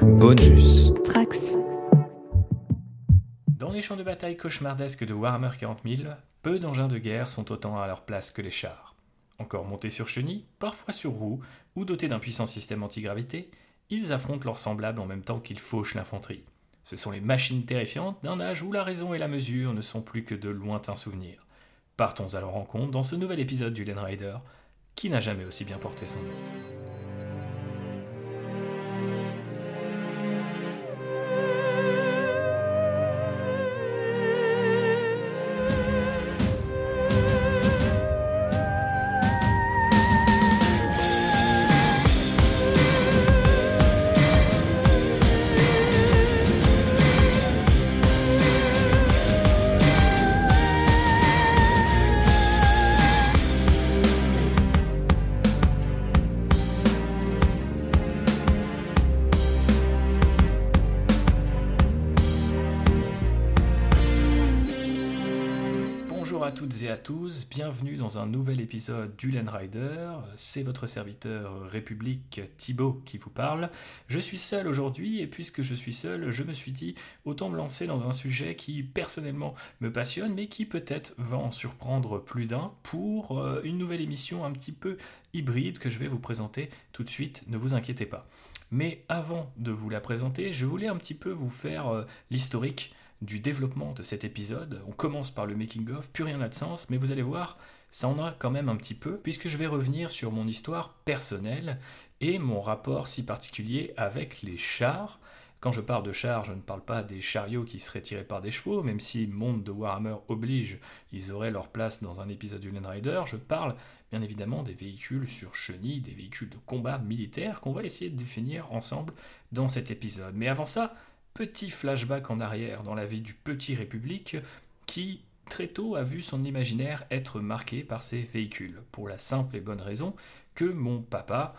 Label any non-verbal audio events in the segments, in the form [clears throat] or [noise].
Bonus. Trax. Dans les champs de bataille cauchemardesques de Warhammer 40 000, peu d'engins de guerre sont autant à leur place que les chars. Encore montés sur chenilles, parfois sur roues, ou dotés d'un puissant système antigravité, ils affrontent leurs semblables en même temps qu'ils fauchent l'infanterie. Ce sont les machines terrifiantes d'un âge où la raison et la mesure ne sont plus que de lointains souvenirs. Partons à leur rencontre dans ce nouvel épisode du Len Rider, qui n'a jamais aussi bien porté son nom. Bienvenue dans un nouvel épisode du Len Rider. C'est votre serviteur République Thibaut qui vous parle. Je suis seul aujourd'hui et puisque je suis seul, je me suis dit autant me lancer dans un sujet qui personnellement me passionne mais qui peut-être va en surprendre plus d'un pour euh, une nouvelle émission un petit peu hybride que je vais vous présenter tout de suite, ne vous inquiétez pas. Mais avant de vous la présenter, je voulais un petit peu vous faire euh, l'historique du développement de cet épisode. On commence par le making-of, plus rien n'a de sens, mais vous allez voir, ça en a quand même un petit peu, puisque je vais revenir sur mon histoire personnelle et mon rapport si particulier avec les chars. Quand je parle de chars, je ne parle pas des chariots qui seraient tirés par des chevaux, même si monde de Warhammer oblige, ils auraient leur place dans un épisode du Land Rider. Je parle bien évidemment des véhicules sur chenilles, des véhicules de combat militaires qu'on va essayer de définir ensemble dans cet épisode. Mais avant ça, petit flashback en arrière dans la vie du petit République qui très tôt a vu son imaginaire être marqué par ces véhicules, pour la simple et bonne raison que mon papa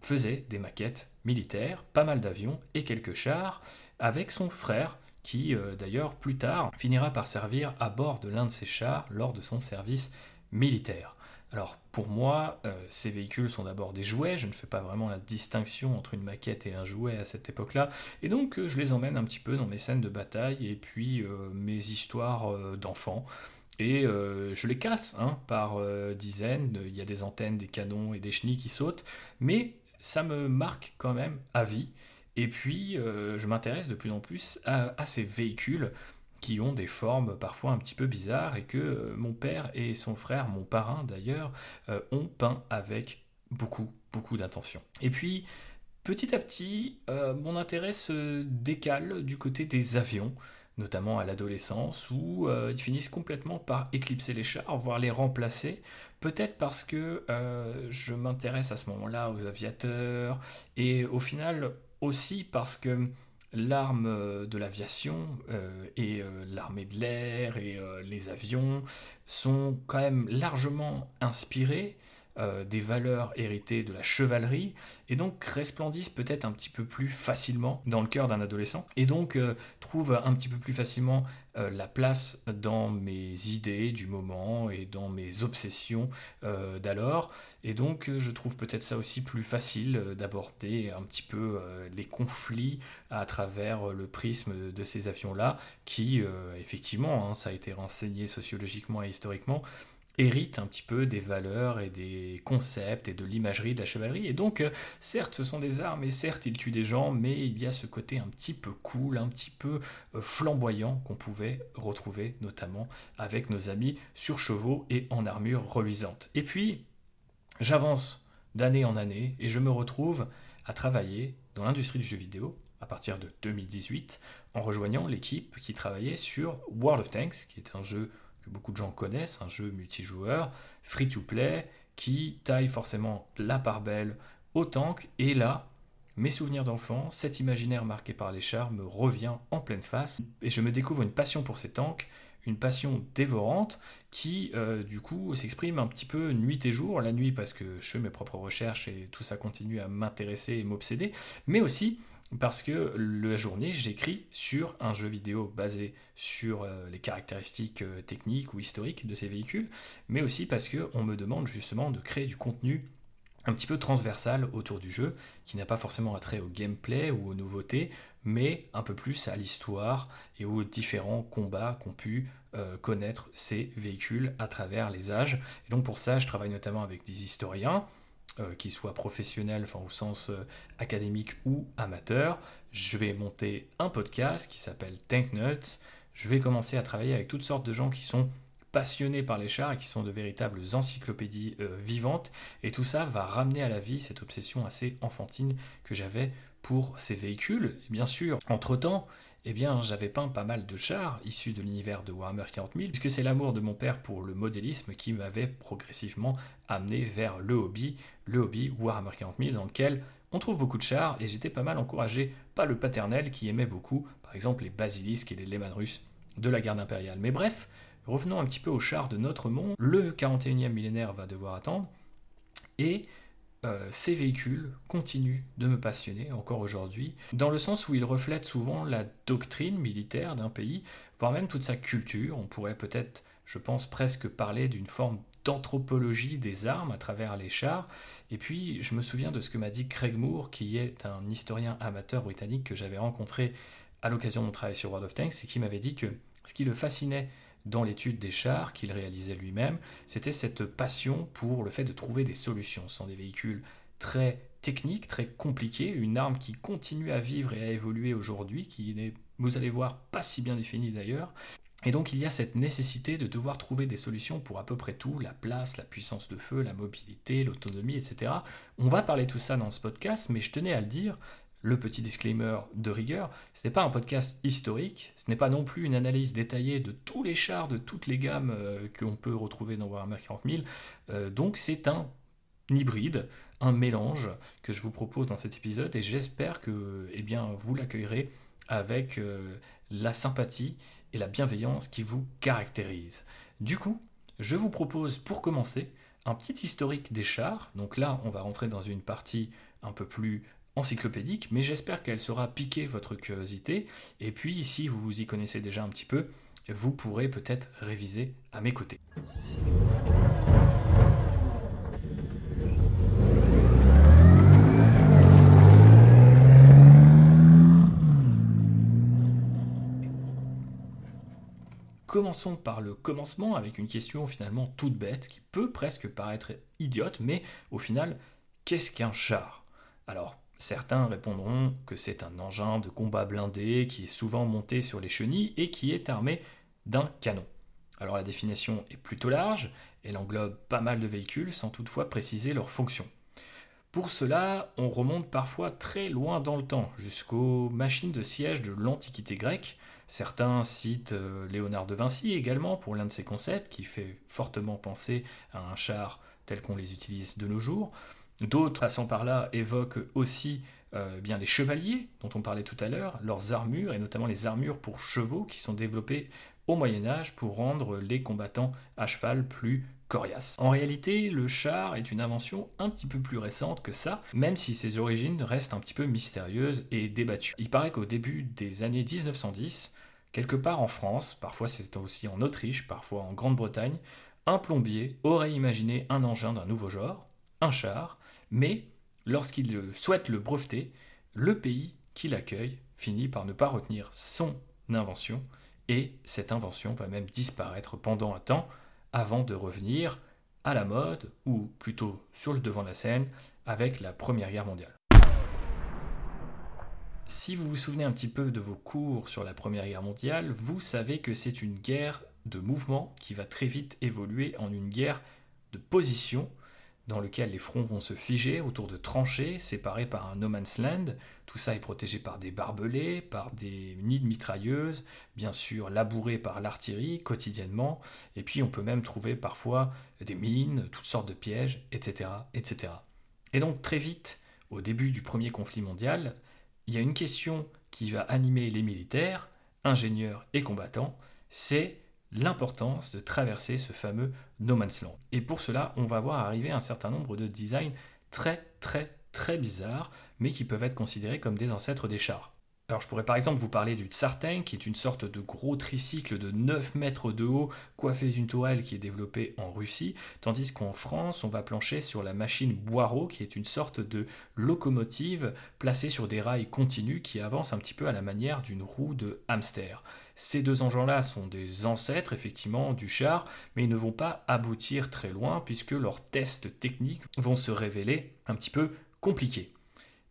faisait des maquettes militaires, pas mal d'avions et quelques chars, avec son frère, qui euh, d'ailleurs plus tard finira par servir à bord de l'un de ses chars lors de son service militaire. Alors pour moi, euh, ces véhicules sont d'abord des jouets, je ne fais pas vraiment la distinction entre une maquette et un jouet à cette époque-là, et donc euh, je les emmène un petit peu dans mes scènes de bataille et puis euh, mes histoires d'enfants. Et je les casse hein, par dizaines, il y a des antennes, des canons et des chenilles qui sautent, mais ça me marque quand même à vie. Et puis je m'intéresse de plus en plus à ces véhicules qui ont des formes parfois un petit peu bizarres et que euh, mon père et son frère, mon parrain d'ailleurs, euh, ont peint avec beaucoup, beaucoup d'intention. Et puis, petit à petit, euh, mon intérêt se décale du côté des avions, notamment à l'adolescence, où ils finissent complètement par éclipser les chars, voire les remplacer. Peut-être parce que je m'intéresse à ce moment-là aux aviateurs, et au final aussi parce que l'arme euh, de l'aviation euh, et euh, l'armée de l'air et les avions sont quand même largement inspirés des valeurs héritées de la chevalerie. Et donc resplendissent peut-être un petit peu plus facilement dans le cœur d'un adolescent. Et donc trouvent un petit peu plus facilement la place dans mes idées du moment et dans mes obsessions d'alors. Et donc euh, je trouve peut-être ça aussi plus facile euh, d'aborder un petit peu euh, les conflits à travers le prisme de ces avions-là, qui effectivement, hein, ça a été renseigné sociologiquement et historiquement, héritent un petit peu des valeurs et des concepts et de l'imagerie de la chevalerie. Et donc, certes, ce sont des armes, et certes, ils tuent des gens, mais il y a ce côté un petit peu cool, un petit peu flamboyant qu'on pouvait retrouver notamment avec nos amis sur chevaux et en armure reluisante. Et puis, J'avance d'année en année et je me retrouve à travailler dans l'industrie du jeu vidéo à partir de 2018 en rejoignant l'équipe qui travaillait sur World of Tanks, qui est un jeu beaucoup de gens connaissent, un jeu multijoueur, free to play, qui taille forcément la part belle au tank. Et là, mes souvenirs d'enfant, cet imaginaire marqué par les chars me revient en pleine face et je me découvre une passion pour ces tanks une passion dévorante qui, euh, du coup, s'exprime un petit peu nuit et jour. La nuit parce que je fais mes propres recherches et tout ça continue à m'intéresser et m'obséder, mais aussi parce que la journée, j'écris sur un jeu vidéo basé sur euh, les caractéristiques euh, techniques ou historiques de ces véhicules, mais aussi parce qu'on me demande justement de créer du contenu un petit peu transversal autour du jeu, qui n'a pas forcément attrait au gameplay ou aux nouveautés, mais un peu plus à l'histoire et aux différents combats qu'ont pu euh, connaître ces véhicules à travers les âges. Et donc pour ça, je travaille notamment avec des historiens, euh, qu'ils soient professionnels, enfin au sens euh, académique ou amateur. Je vais monter un podcast qui s'appelle Tank Nuts. Je vais commencer à travailler avec toutes sortes de gens qui sont passionnés par les chars et qui sont de véritables encyclopédies vivantes. Et tout ça va ramener à la vie cette obsession assez enfantine que j'avais pour ces véhicules. Et bien sûr, entre-temps, eh bien, j'avais peint pas mal de chars issus de l'univers de Warhammer 40 000, puisque c'est l'amour de mon père pour le modélisme qui m'avait progressivement amené vers le hobby, le hobby Warhammer 40 000, dans lequel on trouve beaucoup de chars, et j'étais pas mal encouragé par le paternel qui aimait beaucoup, par exemple, les basilisques et les Lehman russes de la garde impériale. Mais bref, revenons un petit peu aux chars de notre monde. Le 41e millénaire va devoir attendre, et euh, ces véhicules continuent de me passionner encore aujourd'hui, dans le sens où ils reflètent souvent la doctrine militaire d'un pays, voire même toute sa culture. On pourrait peut-être, je pense, presque parler d'une forme d'anthropologie des armes à travers les chars. Et puis, je me souviens de ce que m'a dit Craig Moore, qui est un historien amateur britannique que j'avais rencontré à l'occasion de mon travail sur World of Tanks, et qui m'avait dit que ce qui le fascinait dans l'étude des chars qu'il réalisait lui-même, c'était cette passion pour le fait de trouver des solutions. Sont des véhicules très techniques, très compliqués, une arme qui continue à vivre et à évoluer aujourd'hui, qui n'est, vous allez voir, pas si bien définie d'ailleurs. Et donc il y a cette nécessité de devoir trouver des solutions pour à peu près tout, la place, la puissance de feu, la mobilité, l'autonomie, etc. On va parler tout ça dans ce podcast, mais je tenais à le dire, le petit disclaimer de rigueur, ce n'est pas un podcast historique, ce n'est pas non plus une analyse détaillée de tous les chars, de toutes les gammes euh, qu'on peut retrouver dans Warhammer 40 000. Euh, donc c'est un hybride, un mélange que je vous propose dans cet épisode et j'espère que eh bien, vous l'accueillerez avec euh, la sympathie et la bienveillance qui vous caractérisent. Du coup, je vous propose pour commencer un petit historique des chars. Donc là, on va rentrer dans une partie un peu plus encyclopédique, mais j'espère qu'elle saura piquer votre curiosité. Et puis, si vous vous y connaissez déjà un petit peu, vous pourrez peut-être réviser à mes côtés. Commençons par le commencement avec une question finalement toute bête qui peut presque paraître idiote, mais au final, qu'est-ce qu'un char? Alors, Certains répondront que c'est un engin de combat blindé qui est souvent monté sur les chenilles et qui est armé d'un canon. Alors la définition est plutôt large, elle englobe pas mal de véhicules sans toutefois préciser leur fonction. Pour cela, on remonte parfois très loin dans le temps, jusqu'aux machines de siège de l'Antiquité grecque. Certains citent euh, Léonard de Vinci également pour l'un de ses concepts, qui fait fortement penser à un char tel qu'on les utilise de nos jours. D'autres, passant par là, évoquent aussi euh, bien les chevaliers, dont on parlait tout à l'heure, leurs armures, et notamment les armures pour chevaux qui sont développées au Moyen Âge pour rendre les combattants à cheval plus coriaces. En réalité, le char est une invention un petit peu plus récente que ça, même si ses origines restent un petit peu mystérieuses et débattues. Il paraît qu'au début des années 1910, quelque part en France, parfois c'est aussi en Autriche, parfois en Grande-Bretagne, un plombier aurait imaginé un engin d'un nouveau genre, un char, mais lorsqu'il souhaite le breveter, le pays qui l'accueille finit par ne pas retenir son invention, et cette invention va même disparaître pendant un temps avant de revenir à la mode, ou plutôt sur le devant de la scène, avec la Première Guerre mondiale. Si vous vous souvenez un petit peu de vos cours sur la Première Guerre mondiale, vous savez que c'est une guerre de mouvement qui va très vite évoluer en une guerre de position dans lequel les fronts vont se figer autour de tranchées séparées par un no man's land. Tout ça est protégé par des barbelés, par des nids de mitrailleuses, bien sûr labourés par l'artillerie quotidiennement, et puis on peut même trouver parfois des mines, toutes sortes de pièges, etc. etc. Et donc très vite, au début du premier conflit mondial, il y a une question qui va animer les militaires, ingénieurs et combattants, c'est l'importance de traverser ce fameux no man's land. Et pour cela, on va voir arriver un certain nombre de designs très très très bizarres, mais qui peuvent être considérés comme des ancêtres des chars. Alors je pourrais par exemple vous parler du Tsartank, qui est une sorte de gros tricycle de 9 mètres de haut, coiffé d'une tourelle qui est développée en Russie, tandis qu'en France, on va plancher sur la machine Boireau, qui est une sorte de locomotive placée sur des rails continus qui avance un petit peu à la manière d'une roue de hamster. Ces deux engins-là sont des ancêtres effectivement du char, mais ils ne vont pas aboutir très loin puisque leurs tests techniques vont se révéler un petit peu compliqués.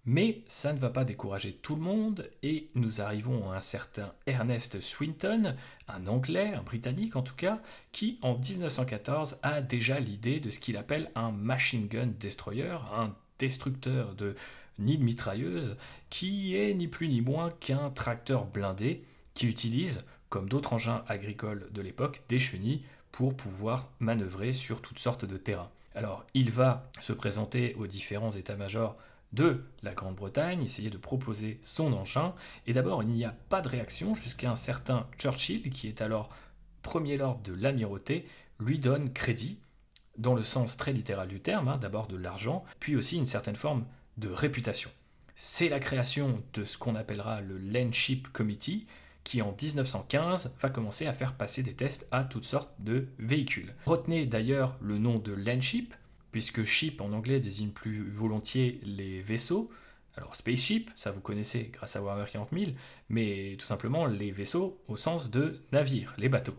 Mais ça ne va pas décourager tout le monde et nous arrivons à un certain Ernest Swinton, un Anglais, un Britannique en tout cas, qui en 1914 a déjà l'idée de ce qu'il appelle un machine gun destroyer, un destructeur de nid de mitrailleuse, qui est ni plus ni moins qu'un tracteur blindé qui utilise, comme d'autres engins agricoles de l'époque, des chenilles pour pouvoir manœuvrer sur toutes sortes de terrains. Alors il va se présenter aux différents états-majors de la Grande-Bretagne, essayer de proposer son engin, et d'abord il n'y a pas de réaction jusqu'à un certain Churchill, qui est alors premier lord de l'amirauté, lui donne crédit, dans le sens très littéral du terme, hein, d'abord de l'argent, puis aussi une certaine forme de réputation. C'est la création de ce qu'on appellera le Landship Committee, qui en 1915 va commencer à faire passer des tests à toutes sortes de véhicules. Retenez d'ailleurs le nom de Landship, puisque ship en anglais désigne plus volontiers les vaisseaux. Alors spaceship, ça vous connaissez grâce à Warhammer 40 000, mais tout simplement les vaisseaux au sens de navire, les bateaux.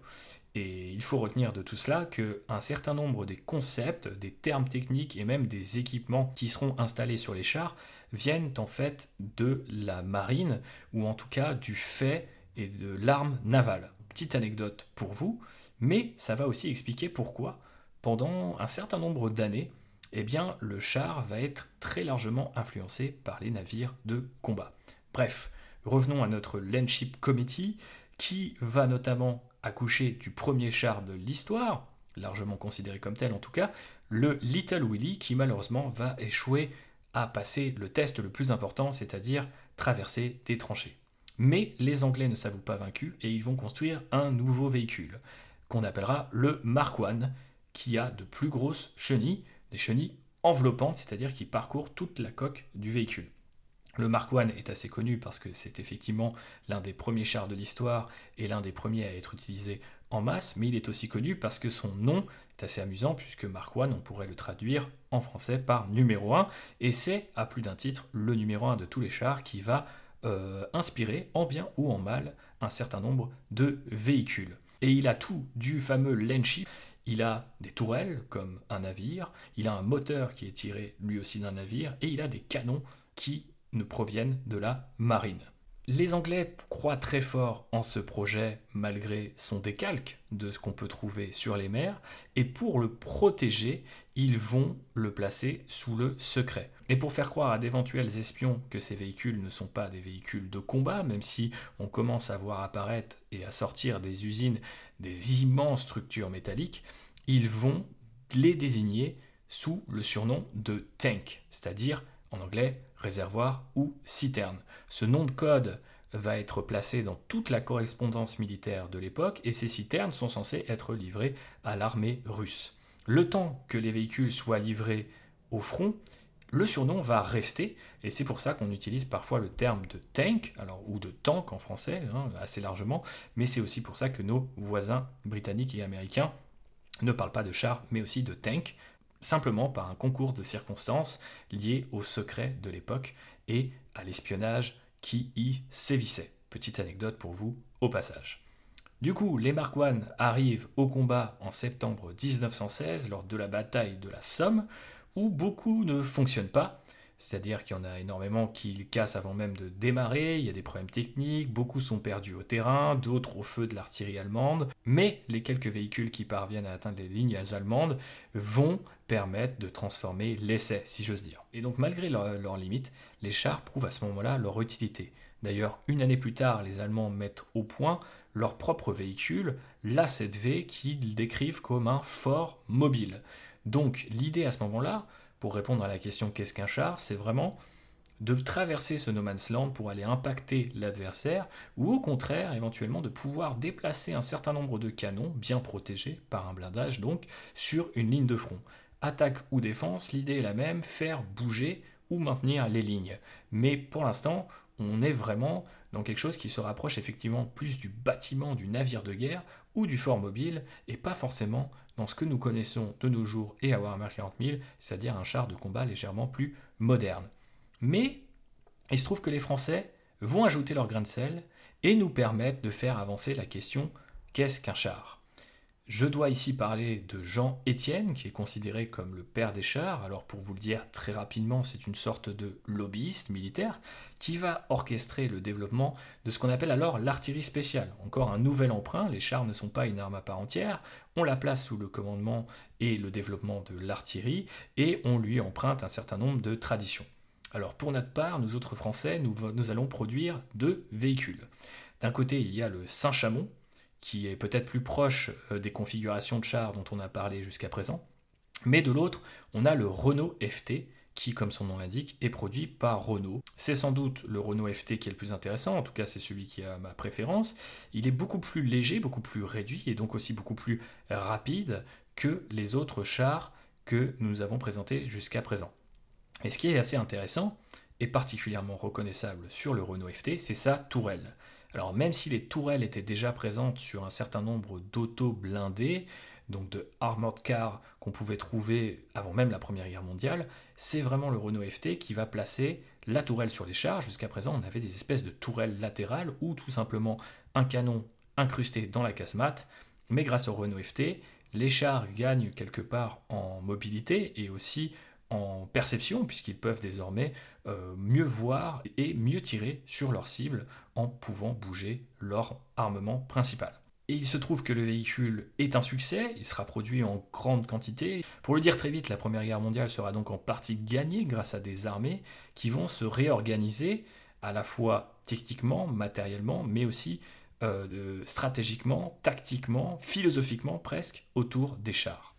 Et il faut retenir de tout cela qu'un certain nombre des concepts, des termes techniques et même des équipements qui seront installés sur les chars viennent en fait de la marine, ou en tout cas du fait et de l'arme navale. Petite anecdote pour vous, mais ça va aussi expliquer pourquoi pendant un certain nombre d'années, eh bien, le char va être très largement influencé par les navires de combat. Bref, revenons à notre Landship Committee, qui va notamment accoucher du premier char de l'histoire, largement considéré comme tel en tout cas, le Little Willy, qui malheureusement va échouer à passer le test le plus important, c'est-à-dire traverser des tranchées. Mais les Anglais ne s'avouent pas vaincus et ils vont construire un nouveau véhicule, qu'on appellera le Mark I, qui a de plus grosses chenilles, des chenilles enveloppantes, c'est-à-dire qui parcourent toute la coque du véhicule. Le Mark I est assez connu parce que c'est effectivement l'un des premiers chars de l'histoire et l'un des premiers à être utilisé en masse, mais il est aussi connu parce que son nom est assez amusant puisque Mark I, on pourrait le traduire en français par numéro 1, et c'est à plus d'un titre le numéro 1 de tous les chars qui va euh, inspirer en bien ou en mal un certain nombre de véhicules. Et il a tout du fameux Landship il a des tourelles comme un navire, il a un moteur qui est tiré lui aussi d'un navire, et il a des canons qui ne proviennent de la marine. Les Anglais croient très fort en ce projet malgré son décalque de ce qu'on peut trouver sur les mers, et pour le protéger, ils vont le placer sous le secret. Et pour faire croire à d'éventuels espions que ces véhicules ne sont pas des véhicules de combat, même si on commence à voir apparaître et à sortir des usines des immenses structures métalliques, ils vont les désigner sous le surnom de tank, c'est-à-dire en anglais réservoir ou citerne. Ce nom de code va être placé dans toute la correspondance militaire de l'époque et ces citernes sont censées être livrées à l'armée russe. Le temps que les véhicules soient livrés au front, le surnom va rester, et c'est pour ça qu'on utilise parfois le terme de tank, alors, ou de tank en français, hein, assez largement, mais c'est aussi pour ça que nos voisins britanniques et américains ne parlent pas de char, mais aussi de tank, simplement par un concours de circonstances lié au secret de l'époque et à l'espionnage qui y sévissait. Petite anecdote pour vous au passage. Du coup, les I arrivent au combat en septembre 1916 lors de la bataille de la Somme, où beaucoup ne fonctionnent pas, c'est-à-dire qu'il y en a énormément qui cassent avant même de démarrer, il y a des problèmes techniques, beaucoup sont perdus au terrain, d'autres au feu de l'artillerie allemande, mais les quelques véhicules qui parviennent à atteindre les lignes allemandes vont permettre de transformer l'essai, si j'ose dire. Et donc malgré leurs limites, les chars prouvent à ce moment-là leur utilité. D'ailleurs, une année plus tard, les Allemands mettent au point leur propre véhicule, l'A7V, qu'ils décrivent comme un fort mobile. Donc l'idée à ce moment-là, pour répondre à la question qu'est-ce qu'un char, c'est vraiment de traverser ce no man's land pour aller impacter l'adversaire, ou au contraire, éventuellement, de pouvoir déplacer un certain nombre de canons, bien protégés par un blindage donc, sur une ligne de front. Attaque ou défense, l'idée est la même, faire bouger ou maintenir les lignes. Mais pour l'instant, on est vraiment dans quelque chose qui se rapproche effectivement plus du bâtiment du navire de guerre ou du fort mobile, et pas forcément dans ce que nous connaissons de nos jours et à Warhammer 40 000, c'est-à-dire un char de combat légèrement plus moderne. Mais il se trouve que les Français vont ajouter leur grain de sel et nous permettent de faire avancer la question qu'est-ce qu'un char? Je dois ici parler de Jean Étienne, qui est considéré comme le père des chars. Alors pour vous le dire très rapidement, c'est une sorte de lobbyiste militaire qui va orchestrer le développement de ce qu'on appelle alors l'artillerie spéciale. Encore un nouvel emprunt, les chars ne sont pas une arme à part entière, on la place sous le commandement et le développement de l'artillerie, et on lui emprunte un certain nombre de traditions. Alors pour notre part, nous autres Français, nous, nous allons produire deux véhicules. D'un côté, il y a le Saint-Chamond, qui est peut-être plus proche euh, des configurations de chars dont on a parlé jusqu'à présent. Mais de l'autre, on a le Renault FT, qui, comme son nom l'indique, est produit par Renault. C'est sans doute le Renault FT qui est le plus intéressant, en tout cas c'est celui qui a ma préférence. Il est beaucoup plus léger, beaucoup plus réduit, et donc aussi beaucoup plus rapide que les autres chars que nous avons présentés jusqu'à présent. Et ce qui est assez intéressant, et particulièrement reconnaissable sur le Renault FT, c'est sa tourelle. Alors même si les tourelles étaient déjà présentes sur un certain nombre d'autos blindés, donc de armored cars qu'on pouvait trouver avant même la Première Guerre mondiale, c'est vraiment le Renault FT qui va placer la tourelle sur les chars. Jusqu'à présent, on avait des espèces de tourelles latérales ou tout simplement un canon incrusté dans la casemate. Mais grâce au Renault FT, les chars gagnent quelque part en mobilité et aussi en perception, puisqu'ils peuvent désormais euh, mieux voir et mieux tirer sur leur cible en pouvant bouger leur armement principal. Et il se trouve que le véhicule est un succès, il sera produit en grande quantité. Pour le dire très vite, la Première Guerre mondiale sera donc en partie gagnée grâce à des armées qui vont se réorganiser à la fois techniquement, matériellement, mais aussi euh, stratégiquement, tactiquement, philosophiquement presque, autour des chars.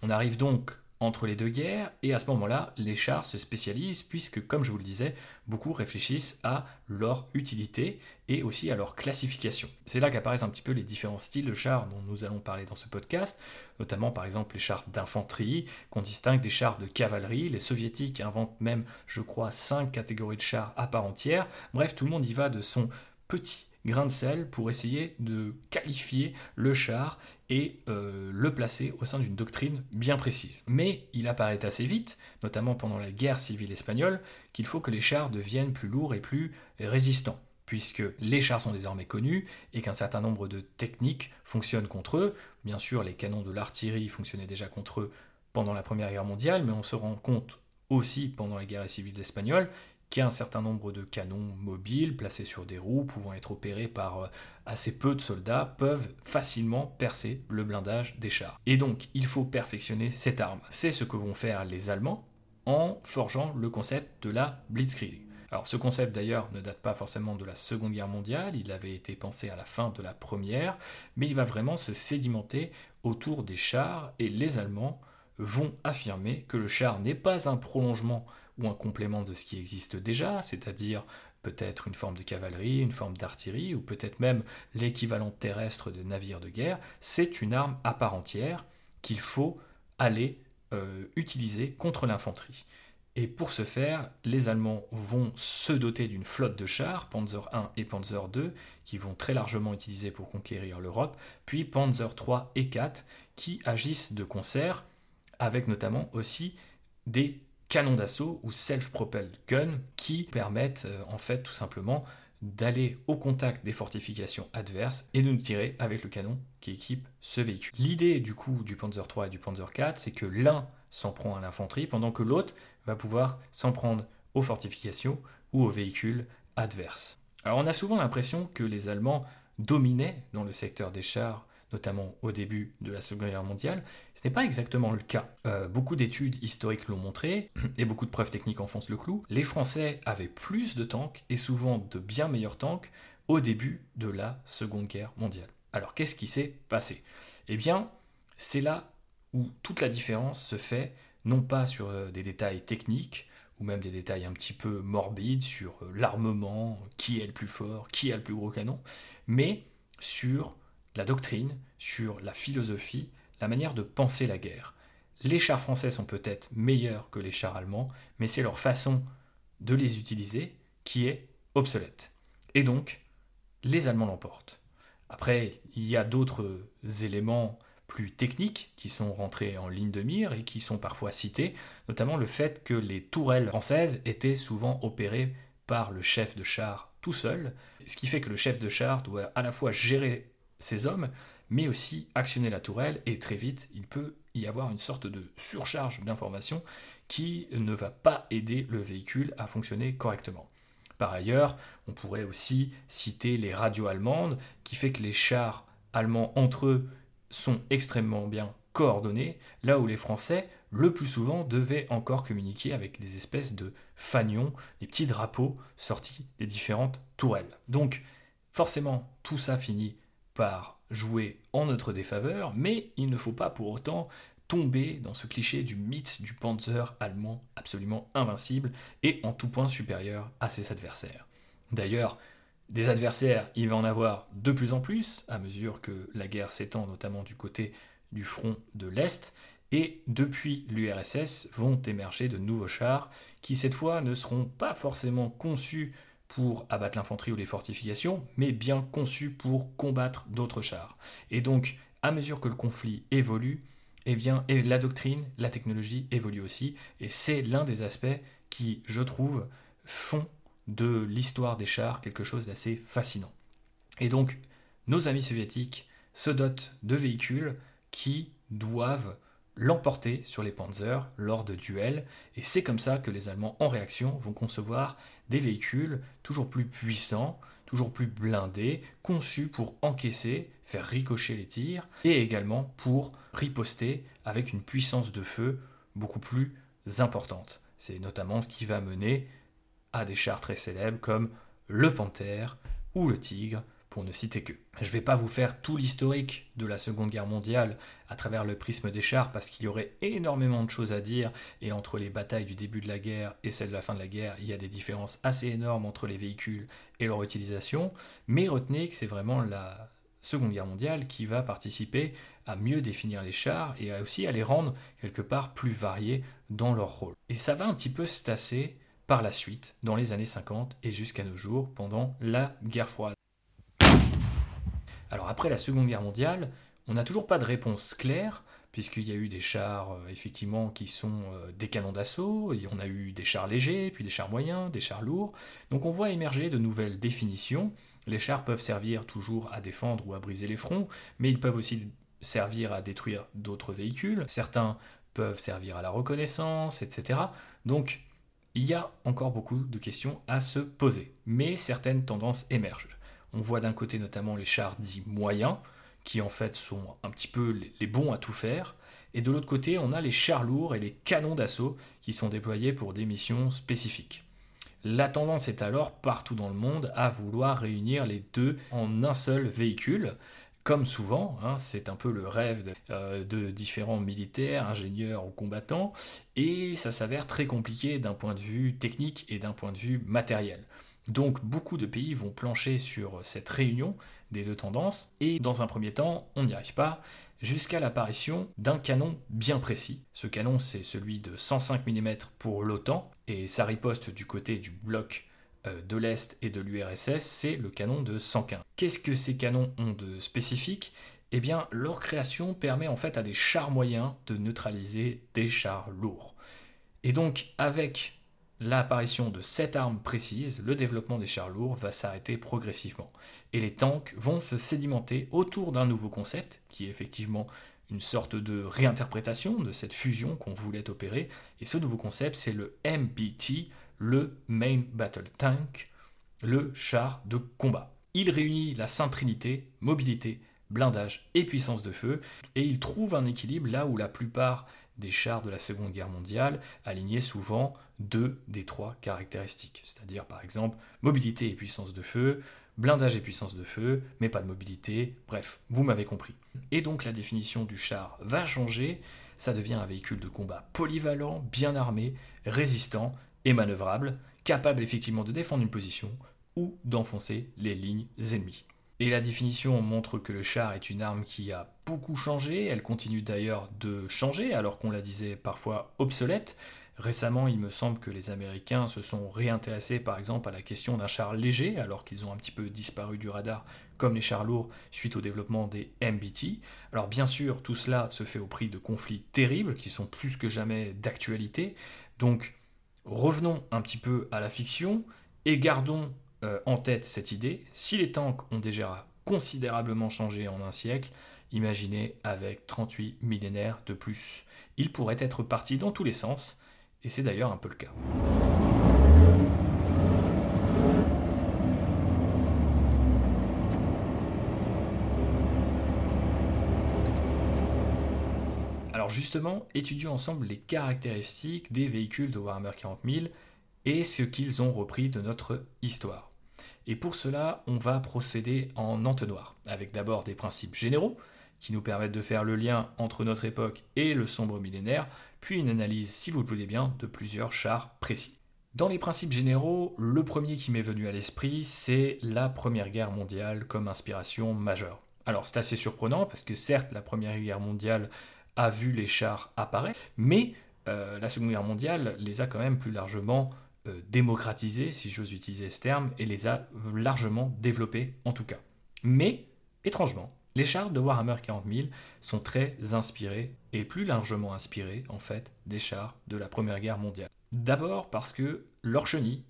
On arrive donc entre les deux guerres, et à ce moment-là, les chars se spécialisent, puisque, comme je vous le disais, beaucoup réfléchissent à leur utilité et aussi à leur classification. C'est là qu'apparaissent un petit peu les différents styles de chars dont nous allons parler dans ce podcast, notamment par exemple les chars d'infanterie, qu'on distingue des chars de cavalerie. Les soviétiques inventent même, je crois, cinq catégories de chars à part entière. Bref, tout le monde y va de son petit grain de sel pour essayer de qualifier le char et euh, le placer au sein d'une doctrine bien précise. Mais il apparaît assez vite, notamment pendant la guerre civile espagnole, qu'il faut que les chars deviennent plus lourds et plus résistants puisque les chars sont désormais connus et qu'un certain nombre de techniques fonctionnent contre eux. Bien sûr, les canons de l'artillerie fonctionnaient déjà contre eux pendant la Première Guerre mondiale, mais on se rend compte aussi pendant la guerre civile espagnole qui a un certain nombre de canons mobiles placés sur des roues pouvant être opérés par euh, assez peu de soldats peuvent facilement percer le blindage des chars. Et donc il faut perfectionner cette arme. C'est ce que vont faire les Allemands en forgeant le concept de la Blitzkrieg. Alors ce concept d'ailleurs ne date pas forcément de la Seconde Guerre mondiale, il avait été pensé à la fin de la Première, mais il va vraiment se sédimenter autour des chars et les Allemands vont affirmer que le char n'est pas un prolongement ou un complément de ce qui existe déjà, c'est-à-dire peut-être une forme de cavalerie, une forme d'artillerie, ou peut-être même l'équivalent terrestre de navires de guerre, c'est une arme à part entière qu'il faut aller euh, utiliser contre l'infanterie. Et pour ce faire, les Allemands vont se doter d'une flotte de chars, Panzer I et Panzer II, qui vont très largement utiliser pour conquérir l'Europe, puis Panzer III et IV, qui agissent de concert, avec notamment aussi des canons d'assaut ou self-propelled gun qui permettent euh, en fait tout simplement d'aller au contact des fortifications adverses et de nous tirer avec le canon qui équipe ce véhicule. L'idée du coup du Panzer III et du Panzer IV, c'est que l'un s'en prend à l'infanterie pendant que l'autre va pouvoir s'en prendre aux fortifications ou aux véhicules adverses. Alors on a souvent l'impression que les Allemands dominaient dans le secteur des chars notamment au début de la Seconde Guerre mondiale. Ce n'est pas exactement le cas. Euh, beaucoup d'études historiques l'ont montré, [clears throat] et beaucoup de preuves techniques enfoncent le clou. Les Français avaient plus de tanks, et souvent de bien meilleurs tanks, au début de la Seconde Guerre mondiale. Alors qu'est-ce qui s'est passé? Eh bien, c'est là où toute la différence se fait, non pas sur euh, des détails techniques, ou même des détails un petit peu morbides sur euh, l'armement, qui est le plus fort, qui a le plus gros canon, mais sur la doctrine, sur la philosophie, la manière de penser la guerre. Les chars français sont peut-être meilleurs que les chars allemands, mais c'est leur façon de les utiliser qui est obsolète. Et donc, les Allemands l'emportent. Après, il y a d'autres éléments plus techniques qui sont rentrés en ligne de mire et qui sont parfois cités, notamment le fait que les tourelles françaises étaient souvent opérées par le chef de char tout seul, ce qui fait que le chef de char doit à la fois gérer ses hommes, mais aussi actionner la tourelle, et très vite, il peut y avoir une sorte de surcharge d'informations qui ne va pas aider le véhicule à fonctionner correctement. Par ailleurs, on pourrait aussi citer les radios allemandes, qui fait que les chars allemands entre eux sont extrêmement bien coordonnés, là où les Français, le plus souvent, devaient encore communiquer avec des espèces de fanions, des petits drapeaux sortis des différentes tourelles. Donc, forcément, tout ça finit par jouer en notre défaveur, mais il ne faut pas pour autant tomber dans ce cliché du mythe du Panzer allemand absolument invincible et en tout point supérieur à ses adversaires. D'ailleurs, des adversaires, il va en avoir de plus en plus à mesure que la guerre s'étend notamment du côté du front de l'Est, et depuis l'URSS vont émerger de nouveaux chars qui cette fois ne seront pas forcément conçus pour abattre l'infanterie ou les fortifications, mais bien conçus pour combattre d'autres chars. Et donc, à mesure que le conflit évolue, eh bien, et la doctrine, la technologie évolue aussi, et c'est l'un des aspects qui, je trouve, font de l'histoire des chars quelque chose d'assez fascinant. Et donc, nos amis soviétiques se dotent de véhicules qui doivent l'emporter sur les Panzers lors de duels, et c'est comme ça que les Allemands, en réaction, vont concevoir des véhicules toujours plus puissants, toujours plus blindés, conçus pour encaisser, faire ricocher les tirs, et également pour riposter avec une puissance de feu beaucoup plus importante. C'est notamment ce qui va mener à des chars très célèbres comme le Panthère ou le Tigre, pour ne citer que. Je ne vais pas vous faire tout l'historique de la Seconde Guerre mondiale à travers le prisme des chars parce qu'il y aurait énormément de choses à dire et entre les batailles du début de la guerre et celles de la fin de la guerre, il y a des différences assez énormes entre les véhicules et leur utilisation, mais retenez que c'est vraiment la Seconde Guerre mondiale qui va participer à mieux définir les chars et aussi à les rendre quelque part plus variés dans leur rôle. Et ça va un petit peu se tasser par la suite, dans les années 50 et jusqu'à nos jours, pendant la guerre froide. Alors après la Seconde Guerre mondiale, on n'a toujours pas de réponse claire, puisqu'il y a eu des chars euh, effectivement qui sont euh, des canons d'assaut, on a eu des chars légers, puis des chars moyens, des chars lourds. Donc on voit émerger de nouvelles définitions. Les chars peuvent servir toujours à défendre ou à briser les fronts, mais ils peuvent aussi servir à détruire d'autres véhicules. Certains peuvent servir à la reconnaissance, etc. Donc il y a encore beaucoup de questions à se poser, mais certaines tendances émergent. On voit d'un côté notamment les chars dits moyens, qui en fait sont un petit peu les bons à tout faire, et de l'autre côté on a les chars lourds et les canons d'assaut qui sont déployés pour des missions spécifiques. La tendance est alors partout dans le monde à vouloir réunir les deux en un seul véhicule. Comme souvent, hein, c'est un peu le rêve euh, de, différents militaires, ingénieurs ou combattants, et ça s'avère très compliqué d'un point de vue technique et d'un point de vue matériel. Donc beaucoup de pays vont plancher sur cette réunion des deux tendances, et dans un premier temps, on n'y arrive pas, jusqu'à l'apparition d'un canon bien précis. Ce canon, c'est celui de 105 mm pour l'OTAN, et sa riposte du côté du bloc euh, de l'Est et de l'URSS, c'est le canon de 115. Qu'est-ce que ces canons ont de spécifique? Eh bien, leur création permet en fait à des chars moyens de neutraliser des chars lourds. Et donc, avec l'apparition de cette arme précise, le développement des chars lourds va s'arrêter progressivement. Et les tanks vont se sédimenter autour d'un nouveau concept, qui est effectivement une sorte de réinterprétation de cette fusion qu'on voulait opérer. Et ce nouveau concept, c'est le MBT, le Main Battle Tank, le char de combat. Il réunit la Sainte Trinité, mobilité, blindage et puissance de feu, et il trouve un équilibre là où la plupart des chars de la Seconde Guerre mondiale alignaient souvent deux des trois caractéristiques, c'est-à-dire par exemple mobilité et puissance de feu, blindage et puissance de feu, mais pas de mobilité, bref, vous m'avez compris. Et donc la définition du char va changer, ça devient un véhicule de combat polyvalent, bien armé, résistant et manœuvrable, capable effectivement de défendre une position ou d'enfoncer les lignes ennemies. Et la définition montre que le char est une arme qui a beaucoup changé, elle continue d'ailleurs de changer alors qu'on la disait parfois obsolète, Récemment, il me semble que les Américains se sont réintéressés par exemple à la question d'un char léger, alors qu'ils ont un petit peu disparu du radar comme les chars lourds suite au développement des MBT. Alors bien sûr, tout cela se fait au prix de conflits terribles qui sont plus que jamais d'actualité. Donc revenons un petit peu à la fiction et gardons euh, en tête cette idée. Si les tanks ont déjà considérablement changé en un siècle, imaginez avec 38 millénaires de plus. Ils pourraient être partis dans tous les sens, et c'est d'ailleurs un peu le cas. Alors justement, étudions ensemble les caractéristiques des véhicules de Warhammer 40 000 et ce qu'ils ont repris de notre histoire. Et pour cela, on va procéder en entonnoir, avec d'abord des principes généraux, qui nous permettent de faire le lien entre notre époque et le sombre millénaire, puis une analyse, si vous le voulez bien, de plusieurs chars précis. Dans les principes généraux, le premier qui m'est venu à l'esprit, c'est la Première Guerre mondiale comme inspiration majeure. Alors c'est assez surprenant parce que certes la Première Guerre mondiale a vu les chars apparaître, mais euh, la Seconde Guerre mondiale les a quand même plus largement euh, démocratisés, si j'ose utiliser ce terme, et les a largement développés en tout cas. Mais, étrangement, les chars de Warhammer 40 000 sont très inspirés, et plus largement inspirés en fait, des chars de la Première Guerre mondiale. D'abord parce que leurs chenilles,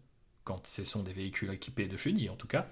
quand ce sont des véhicules équipés de chenilles en tout cas,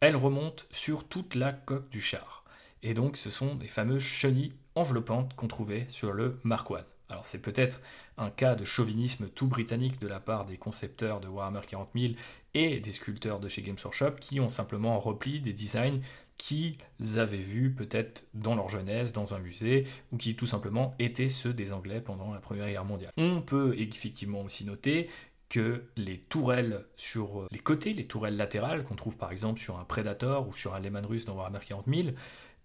elles remontent sur toute la coque du char. Et donc ce sont des fameuses chenilles enveloppantes qu'on trouvait sur le Mark. Alors c'est peut-être un cas de chauvinisme tout britannique de la part des concepteurs de Warhammer 40 000 et des sculpteurs de chez Games Workshop qui ont simplement repli des designs qu'ils avaient vus peut-être dans leur jeunesse, dans un musée, ou qui tout simplement étaient ceux des Anglais pendant la Première Guerre mondiale. On peut effectivement aussi noter que les tourelles sur les côtés, les tourelles latérales qu'on trouve par exemple sur un Predator ou sur un Lehman russe dans Warhammer 40 000,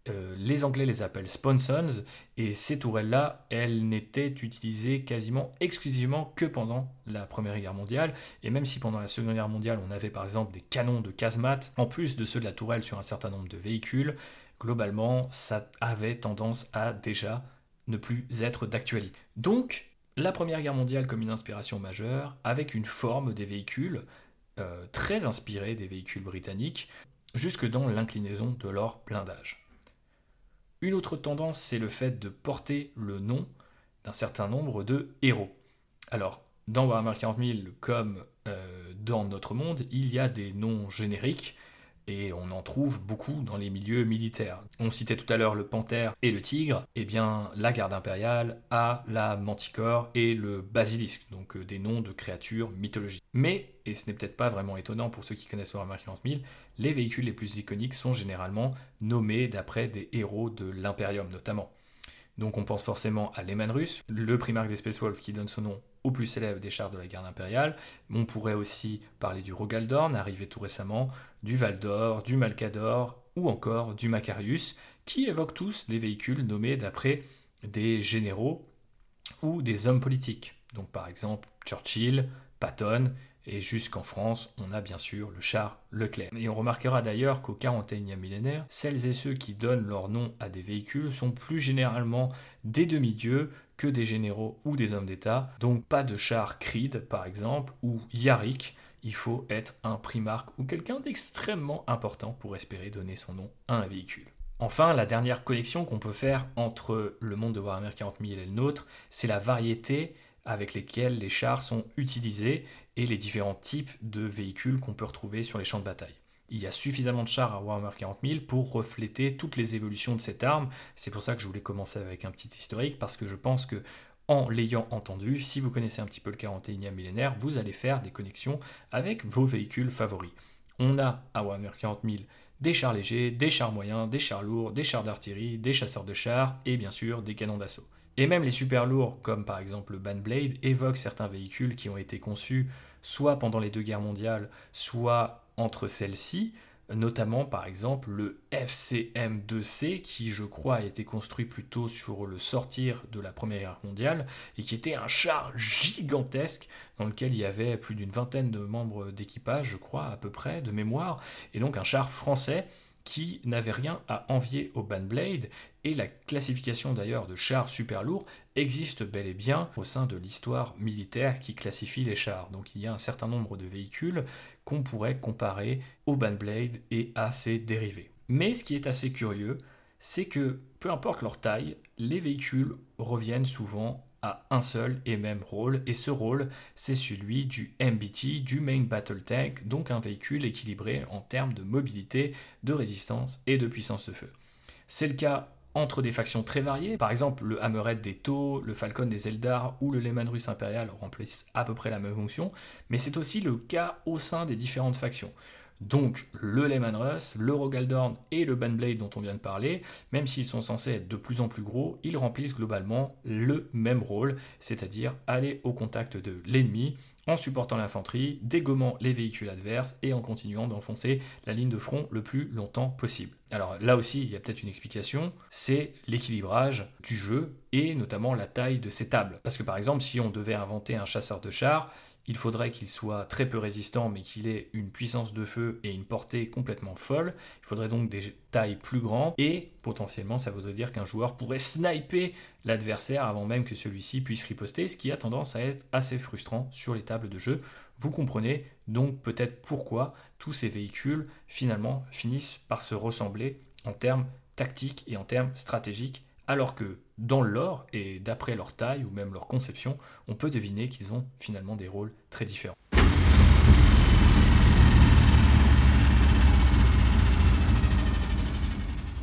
euh, les Anglais les appellent sponsons, et ces tourelles-là, elles n'étaient utilisées quasiment exclusivement que pendant la Première Guerre mondiale, et même si pendant la Seconde Guerre mondiale on avait par exemple des canons de casemate, en plus de ceux de la tourelle sur un certain nombre de véhicules, globalement ça avait tendance à déjà ne plus être d'actualité. Donc, la Première Guerre mondiale comme une inspiration majeure, avec une forme des véhicules euh, très inspirée des véhicules britanniques, jusque dans l'inclinaison de leur blindage. Une autre tendance, c'est le fait de porter le nom d'un certain nombre de héros. Alors, dans Warhammer 40 000, comme euh, dans notre monde, il y a des noms génériques et on en trouve beaucoup dans les milieux militaires. On citait tout à l'heure le panthère et le tigre, et eh bien la garde impériale a la manticore et le basilisque, donc euh, des noms de créatures mythologiques. Mais, et ce n'est peut-être pas vraiment étonnant pour ceux qui connaissent Warhammer 40 000, les véhicules les plus iconiques sont généralement nommés d'après des héros de l'Imperium notamment. Donc on pense forcément à Lehman Russe, le primarque des Space Wolves qui donne son nom au plus célèbre des chars de la garde impériale. On pourrait aussi parler du Rogaldorn, arrivé tout récemment, du Valdor, du Malcador ou encore du Macarius, qui évoquent tous des véhicules nommés d'après des généraux ou des hommes politiques. Donc par exemple Churchill, Patton et jusqu'en France, on a bien sûr le char Leclerc. Et on remarquera d'ailleurs qu'au 41e millénaire, celles et ceux qui donnent leur nom à des véhicules sont plus généralement des demi-dieux que des généraux ou des hommes d'État. Donc pas de char Creed par exemple ou Yarick. Il faut être un primarque ou quelqu'un d'extrêmement important pour espérer donner son nom à un véhicule. Enfin, la dernière connexion qu'on peut faire entre le monde de Warhammer 40 000 et le nôtre, c'est la variété avec lesquels les chars sont utilisés et les différents types de véhicules qu'on peut retrouver sur les champs de bataille. Il y a suffisamment de chars à Warhammer 40 000 pour refléter toutes les évolutions de cette arme. C'est pour ça que je voulais commencer avec un petit historique, parce que je pense que en l'ayant entendu, si vous connaissez un petit peu le 41e millénaire, vous allez faire des connexions avec vos véhicules favoris. On a à Warhammer 40 000 des chars légers, des chars moyens, des chars lourds, des chars d'artillerie, des chasseurs de chars et bien sûr des canons d'assaut. Et même les super lourds, comme par exemple le Banblade, évoquent certains véhicules qui ont été conçus soit pendant les deux guerres mondiales, soit entre celles-ci, notamment par exemple le FCM2C qui je crois a été construit plutôt sur le sortir de la Première Guerre mondiale et qui était un char gigantesque dans lequel il y avait plus d'une vingtaine de membres d'équipage je crois à peu près de mémoire et donc un char français qui n'avait rien à envier au Bandblade, et la classification d'ailleurs de chars super lourds existe bel et bien au sein de l'histoire militaire qui classifie les chars. Donc il y a un certain nombre de véhicules qu'on pourrait comparer au Bandblade et à ses dérivés. Mais ce qui est assez curieux, c'est que peu importe leur taille, les véhicules reviennent souvent à un seul et même rôle, et ce rôle, c'est celui du MBT, du Main Battle Tank, donc un véhicule équilibré en termes de mobilité, de résistance et de puissance de feu. C'est le cas entre des factions très variées, par exemple le Hammerhead des Tau, le Falcon des Eldar ou le Lehman Russe Impérial remplissent à peu près la même fonction, mais c'est aussi le cas au sein des différentes factions. Donc le Lehman Russ, le Rogaldorn et le Bandblade dont on vient de parler, même s'ils sont censés être de plus en plus gros, ils remplissent globalement le même rôle, c'est-à-dire aller au contact de l'ennemi en supportant l'infanterie, dégommant les véhicules adverses et en continuant d'enfoncer la ligne de front le plus longtemps possible. Alors là aussi, il y a peut-être une explication, c'est l'équilibrage du jeu et notamment la taille de ces tables. Parce que par exemple, si on devait inventer un chasseur de chars, il faudrait qu'il soit très peu résistant, mais qu'il ait une puissance de feu et une portée complètement folle. Il faudrait donc des tailles plus grandes, et potentiellement, ça voudrait dire qu'un joueur pourrait sniper l'adversaire avant même que celui-ci puisse riposter, ce qui a tendance à être assez frustrant sur les tables de jeu. Vous comprenez donc peut-être pourquoi tous ces véhicules finalement finissent par se ressembler en termes tactiques et en termes stratégiques alors que dans l'or et d'après leur taille ou même leur conception, on peut deviner qu'ils ont finalement des rôles très différents.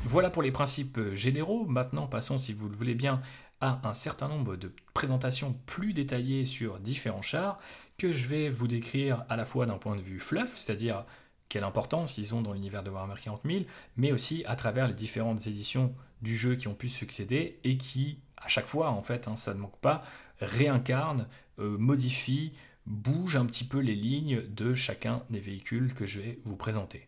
Voilà pour les principes généraux. Maintenant, passons, si vous le voulez bien, à un certain nombre de présentations plus détaillées sur différents chars que je vais vous décrire à la fois d'un point de vue fluff, c'est-à-dire quelle importance ils ont dans l'univers de Warhammer 40 000, mais aussi à travers les différentes éditions du jeu qui ont pu succéder et qui, à chaque fois, en fait, hein, ça ne manque pas, réincarnent, euh, modifient, bougent un petit peu les lignes de chacun des véhicules que je vais vous présenter.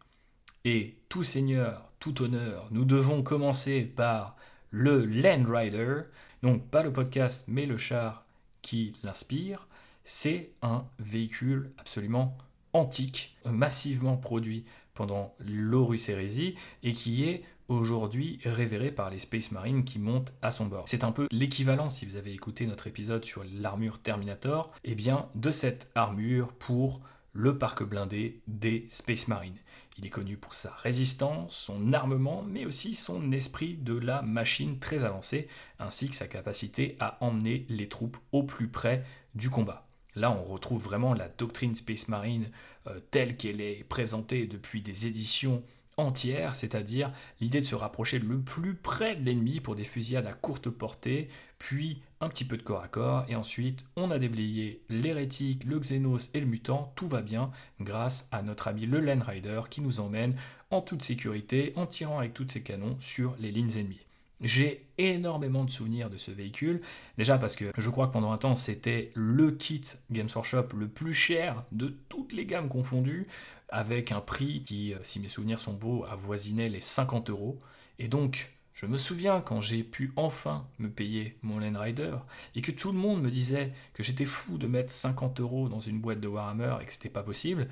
Et tout seigneur, tout honneur, nous devons commencer par le Land Rider, donc pas le podcast, mais le char qui l'inspire. C'est un véhicule absolument antique, massivement produit pendant l'Horus Hérésie, et qui est aujourd'hui révéré par les Space Marines qui montent à son bord. C'est un peu l'équivalent, si vous avez écouté notre épisode sur l'armure Terminator, eh bien de cette armure pour le parc blindé des Space Marines. Il est connu pour sa résistance, son armement, mais aussi son esprit de la machine très avancé, ainsi que sa capacité à emmener les troupes au plus près du combat. Là, on retrouve vraiment la doctrine Space Marine euh, telle qu'elle est présentée depuis des éditions entière, c'est-à-dire l'idée de se rapprocher le plus près de l'ennemi pour des fusillades à courte portée, puis un petit peu de corps à corps, et ensuite on a déblayé l'hérétique, le xénos et le mutant, tout va bien grâce à notre ami le Land Rider qui nous emmène en toute sécurité en tirant avec tous ses canons sur les lignes ennemies. J'ai énormément de souvenirs de ce véhicule. Déjà parce que je crois que pendant un temps c'était le kit Games Workshop le plus cher de toutes les gammes confondues, avec un prix qui, euh, si mes souvenirs sont beaux, avoisinait les 50 euros. Et donc, je me souviens quand j'ai pu enfin me payer mon Land Rider et que tout le monde me disait que j'étais fou de mettre 50 euros dans une boîte de Warhammer et que c'était pas possible.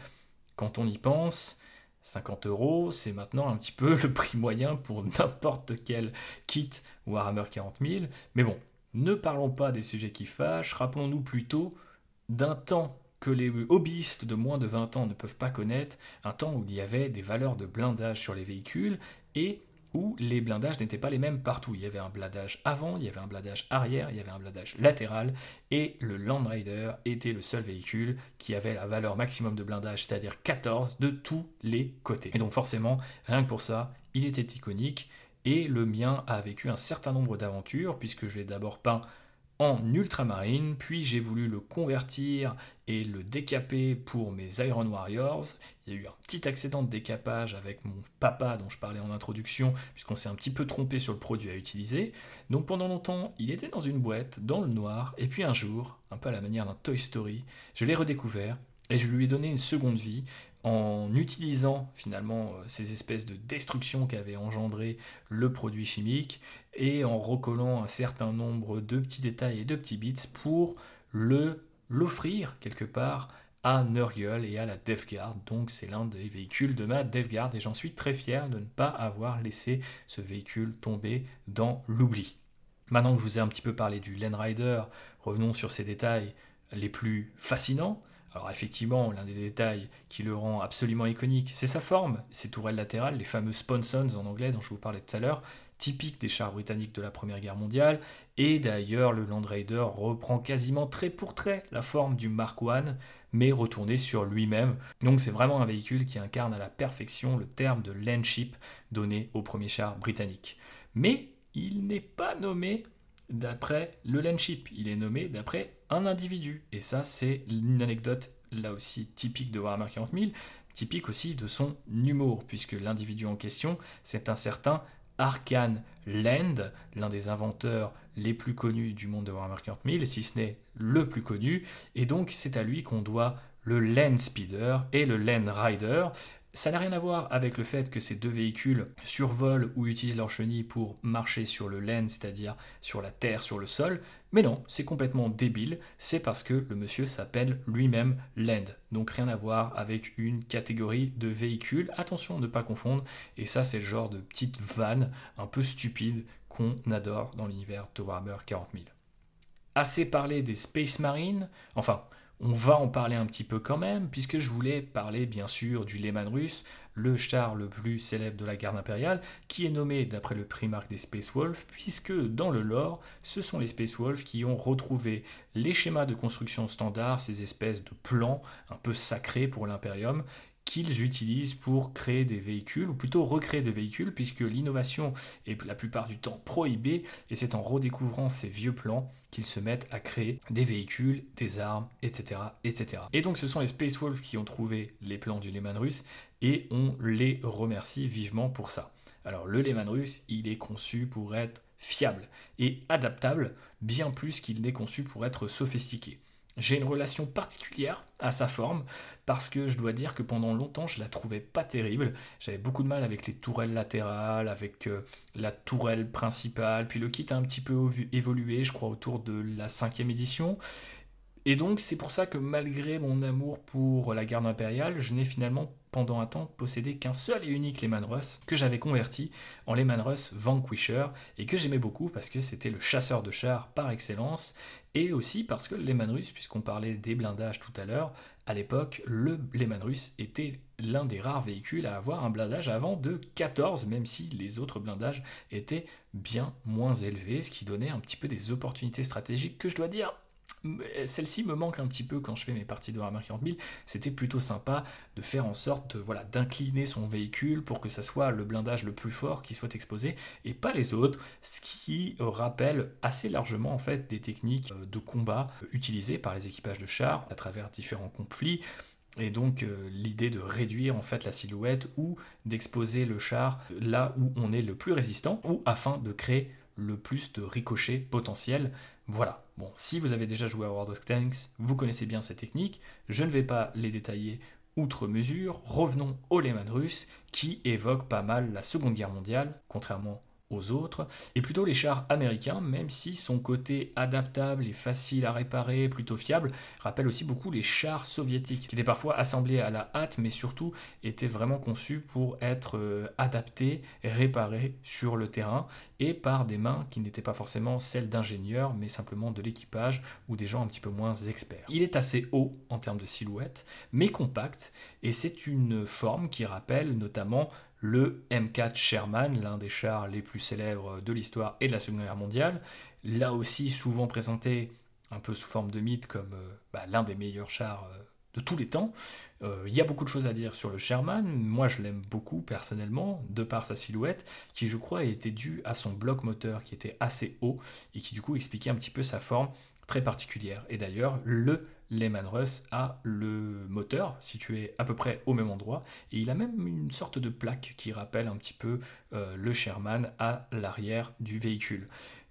Quand on y pense, 50 euros, c'est maintenant un petit peu [laughs] le prix moyen pour n'importe quel kit Warhammer 40 000. Mais bon, ne parlons pas des sujets qui fâchent, rappelons-nous plutôt d'un temps que les hobbyistes de moins de 20 ans ne peuvent pas connaître, un temps où il y avait des valeurs de blindage sur les véhicules et où les blindages n'étaient pas les mêmes partout. Il y avait un blindage avant, il y avait un blindage arrière, il y avait un blindage latéral, et le Land Raider était le seul véhicule qui avait la valeur maximum de blindage, c'est-à-dire 14 de tous les côtés. Et donc forcément, rien que pour ça, il était iconique, et le mien a vécu un certain nombre d'aventures, puisque je l'ai d'abord peint en ultramarine, puis j'ai voulu le convertir et le décaper pour mes Iron Warriors. Il y a eu un petit accident de décapage avec mon papa dont je parlais en introduction, puisqu'on s'est un petit peu trompé sur le produit à utiliser. Donc pendant longtemps, il était dans une boîte, dans le noir, et puis un jour, un peu à la manière d'un Toy Story, je l'ai redécouvert et je lui ai donné une seconde vie en utilisant finalement euh, ces espèces de destruction qu'avait engendré le produit chimique et en recollant un certain nombre de petits détails et de petits bits pour le l'offrir quelque part à Nurgle et à la Death Guard. Donc c'est l'un des véhicules de ma Death Guard et j'en suis très fier de ne pas avoir laissé ce véhicule tomber dans l'oubli. Maintenant que je vous ai un petit peu parlé du Land Rider, revenons sur ces détails les plus fascinants. Alors effectivement, l'un des détails qui le rend absolument iconique, c'est sa forme, ses tourelles latérales, les fameux sponsons en anglais dont je vous parlais tout à l'heure, typiques des chars britanniques de la Première Guerre mondiale, et d'ailleurs le Land Raider reprend quasiment trait pour trait la forme du Mark I, mais retourné sur lui-même. Donc c'est vraiment un véhicule qui incarne à la perfection le terme de landship donné au premier char britannique. Mais il n'est pas nommé d'après le landship, il est nommé d'après un individu. Et ça, c'est une anecdote là aussi typique de Warhammer 40 000, typique aussi de son humour, puisque l'individu en question, c'est un certain Arkan Land, l'un des inventeurs les plus connus du monde de Warhammer 40 000, si ce n'est le plus connu, et donc c'est à lui qu'on doit le Land Speeder et le Land Rider, ça n'a rien à voir avec le fait que ces deux véhicules survolent ou utilisent leur chenille pour marcher sur le land, c'est-à-dire sur la terre, sur le sol. Mais non, c'est complètement débile. C'est parce que le monsieur s'appelle lui-même Land. Donc rien à voir avec une catégorie de véhicules. Attention ne pas confondre. Et ça, c'est le genre de petite vanne un peu stupide qu'on adore dans l'univers de Warhammer 40 000. Assez parlé des Space Marines. Enfin, on va en parler un petit peu quand même, puisque je voulais parler bien sûr du Lehman russe, le char le plus célèbre de la garde impériale, qui est nommé d'après le primarque des Space Wolves, puisque dans le lore, ce sont les Space Wolves qui ont retrouvé les schémas de construction standard, ces espèces de plans un peu sacrés pour l'Imperium, qu'ils utilisent pour créer des véhicules, ou plutôt recréer des véhicules, puisque l'innovation est la plupart du temps prohibée, et c'est en redécouvrant ces vieux plans qu'ils se mettent à créer des véhicules, des armes, etc. etc. Et donc ce sont les Space Wolves qui ont trouvé les plans du Lehman russe, et on les remercie vivement pour ça. Alors le Lehman russe, il est conçu pour être fiable et adaptable, bien plus qu'il n'est conçu pour être sophistiqué. J'ai une relation particulière à sa forme parce que je dois dire que pendant longtemps je la trouvais pas terrible. J'avais beaucoup de mal avec les tourelles latérales, avec euh, la tourelle principale, puis le kit a un petit peu évolué, je crois autour de la cinquième édition. Et donc c'est pour ça que malgré mon amour pour la garde impériale, je n'ai finalement pendant un temps possédé qu'un seul et unique Lehman Russ que j'avais converti en Lehman Russ Vanquisher et que j'aimais beaucoup parce que c'était le chasseur de chars par excellence et aussi parce que le Lehman Russ, puisqu'on parlait des blindages tout à l'heure, à l'époque, le Lehman Russ était l'un des rares véhicules à avoir un blindage avant de 14, même si les autres blindages étaient bien moins élevés, ce qui donnait un petit peu des opportunités stratégiques que je dois dire celle-ci me manque un petit peu quand je fais mes parties de Warhammer 40 000. C'était plutôt sympa de faire en sorte voilà, d'incliner son véhicule pour que ça soit le blindage le plus fort qui soit exposé et pas les autres, ce qui rappelle assez largement en fait des techniques euh, de combat utilisées par les équipages de chars à travers différents conflits. Et donc euh, l'idée de réduire en fait la silhouette ou d'exposer le char là où on est le plus résistant ou afin de créer le plus de ricochets potentiels. Voilà. Bon, si vous avez déjà joué à World of Tanks, vous connaissez bien ces techniques. Je ne vais pas les détailler outre mesure. Revenons au Lehman russe qui évoque pas mal la Seconde Guerre mondiale, contrairement aux autres, et plutôt les chars américains, même si son côté adaptable et facile à réparer, plutôt fiable, rappelle aussi beaucoup les chars soviétiques, qui étaient parfois assemblés à la hâte, mais surtout étaient vraiment conçus pour être euh, adaptés réparés sur le terrain, et par des mains qui n'étaient pas forcément celles d'ingénieurs, mais simplement de l'équipage ou des gens un petit peu moins experts. Il est assez haut en termes de silhouette, mais compact, et c'est une forme qui rappelle notamment le M4 Sherman, l'un des chars les plus célèbres de l'histoire et de la Seconde Guerre mondiale, là aussi souvent présenté un peu sous forme de mythe comme euh, bah, l'un des meilleurs chars euh, de tous les temps. Euh, il y a beaucoup de choses à dire sur le Sherman, moi je l'aime beaucoup personnellement, de par sa silhouette, qui je crois était due à son bloc moteur qui était assez haut et qui du coup expliquait un petit peu sa forme très particulière. Et d'ailleurs, le Lehman Russ a le moteur situé à peu près au même endroit et il a même une sorte de plaque qui rappelle un petit peu euh, le Sherman à l'arrière du véhicule.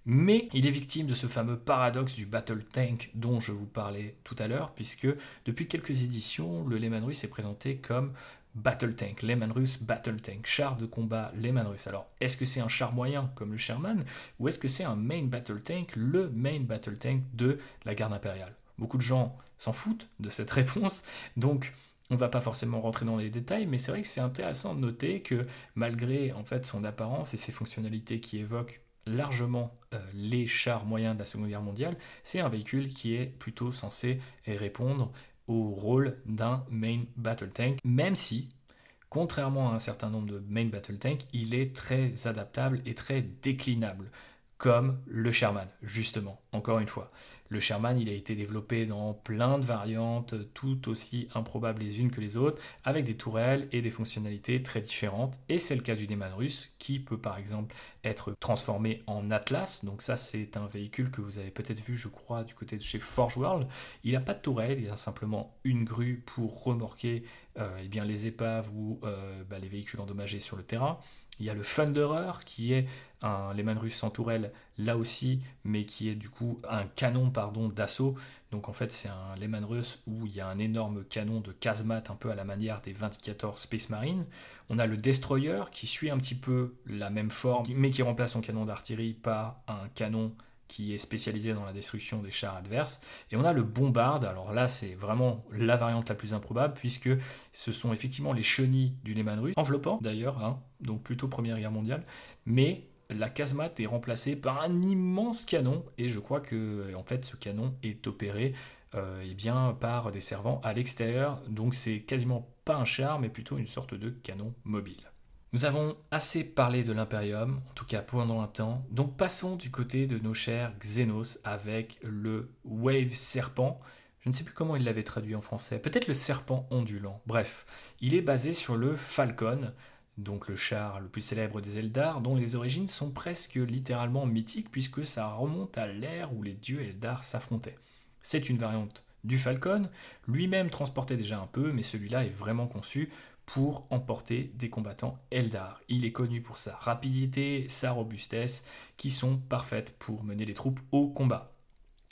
Mais il est victime de ce fameux paradoxe du Battle Tank dont je vous parlais tout à l'heure, puisque depuis quelques éditions, le Lehman Russ est présenté comme Battle Tank, Lehman Russ Battle Tank, char de combat Lehman Russ. Alors, est-ce que c'est un char moyen comme le Sherman, ou est-ce que c'est un main Battle Tank, le main Battle Tank de la garde impériale? Beaucoup de gens s'en foutent de cette réponse, donc on va pas forcément rentrer dans les détails, mais c'est vrai que c'est intéressant de noter que malgré en fait son apparence et ses fonctionnalités qui évoquent largement euh, les chars moyens de la Seconde Guerre mondiale, c'est un véhicule qui est plutôt censé répondre au rôle d'un main battle tank, même si, contrairement à un certain nombre de main battle tanks, il est très adaptable et très déclinable, comme le Sherman, justement, encore une fois. Le Sherman, il a été développé dans plein de variantes, tout aussi improbables les unes que les autres, avec des tourelles et des fonctionnalités très différentes. Et c'est le cas du Neman russe, qui peut par exemple être transformé en Atlas. Donc ça, c'est un véhicule que vous avez peut-être vu, je crois, du côté de chez Forge World. Il n'a pas de tourelle, il a simplement une grue pour remorquer euh, eh bien, les épaves ou euh, bah, les véhicules endommagés sur le terrain. Il y a le Thunderer qui est un Lehman russe sans tourelle là aussi, mais qui est du coup un canon pardon d'assaut. Donc en fait c'est un Lehman russe où il y a un énorme canon de casemate un peu à la manière des 24 Space Marine. On a le Destroyer qui suit un petit peu la même forme, mais qui remplace son canon d'artillerie par un canon qui est spécialisé dans la destruction des chars adverses. Et on a le bombarde, alors là c'est vraiment la variante la plus improbable, puisque ce sont effectivement les chenilles du Lehman russe, enveloppant d'ailleurs, hein, donc plutôt Première Guerre mondiale, mais la casemate est remplacée par un immense canon, et je crois que en fait ce canon est opéré euh, eh bien, par des servants à l'extérieur, donc c'est quasiment pas un char, mais plutôt une sorte de canon mobile. Nous avons assez parlé de l'Imperium, en tout cas pendant un temps, donc passons du côté de nos chers Xenos avec le Wave Serpent. Je ne sais plus comment il l'avait traduit en français, peut-être le serpent ondulant. Bref, il est basé sur le Falcon, donc le char le plus célèbre des Eldar, dont les origines sont presque littéralement mythiques puisque ça remonte à l'ère où les dieux Eldar s'affrontaient. C'est une variante du Falcon, lui-même transportait déjà un peu, mais celui-là est vraiment conçu pour emporter des combattants Eldar. Il est connu pour sa rapidité, sa robustesse, qui sont parfaites pour mener les troupes au combat.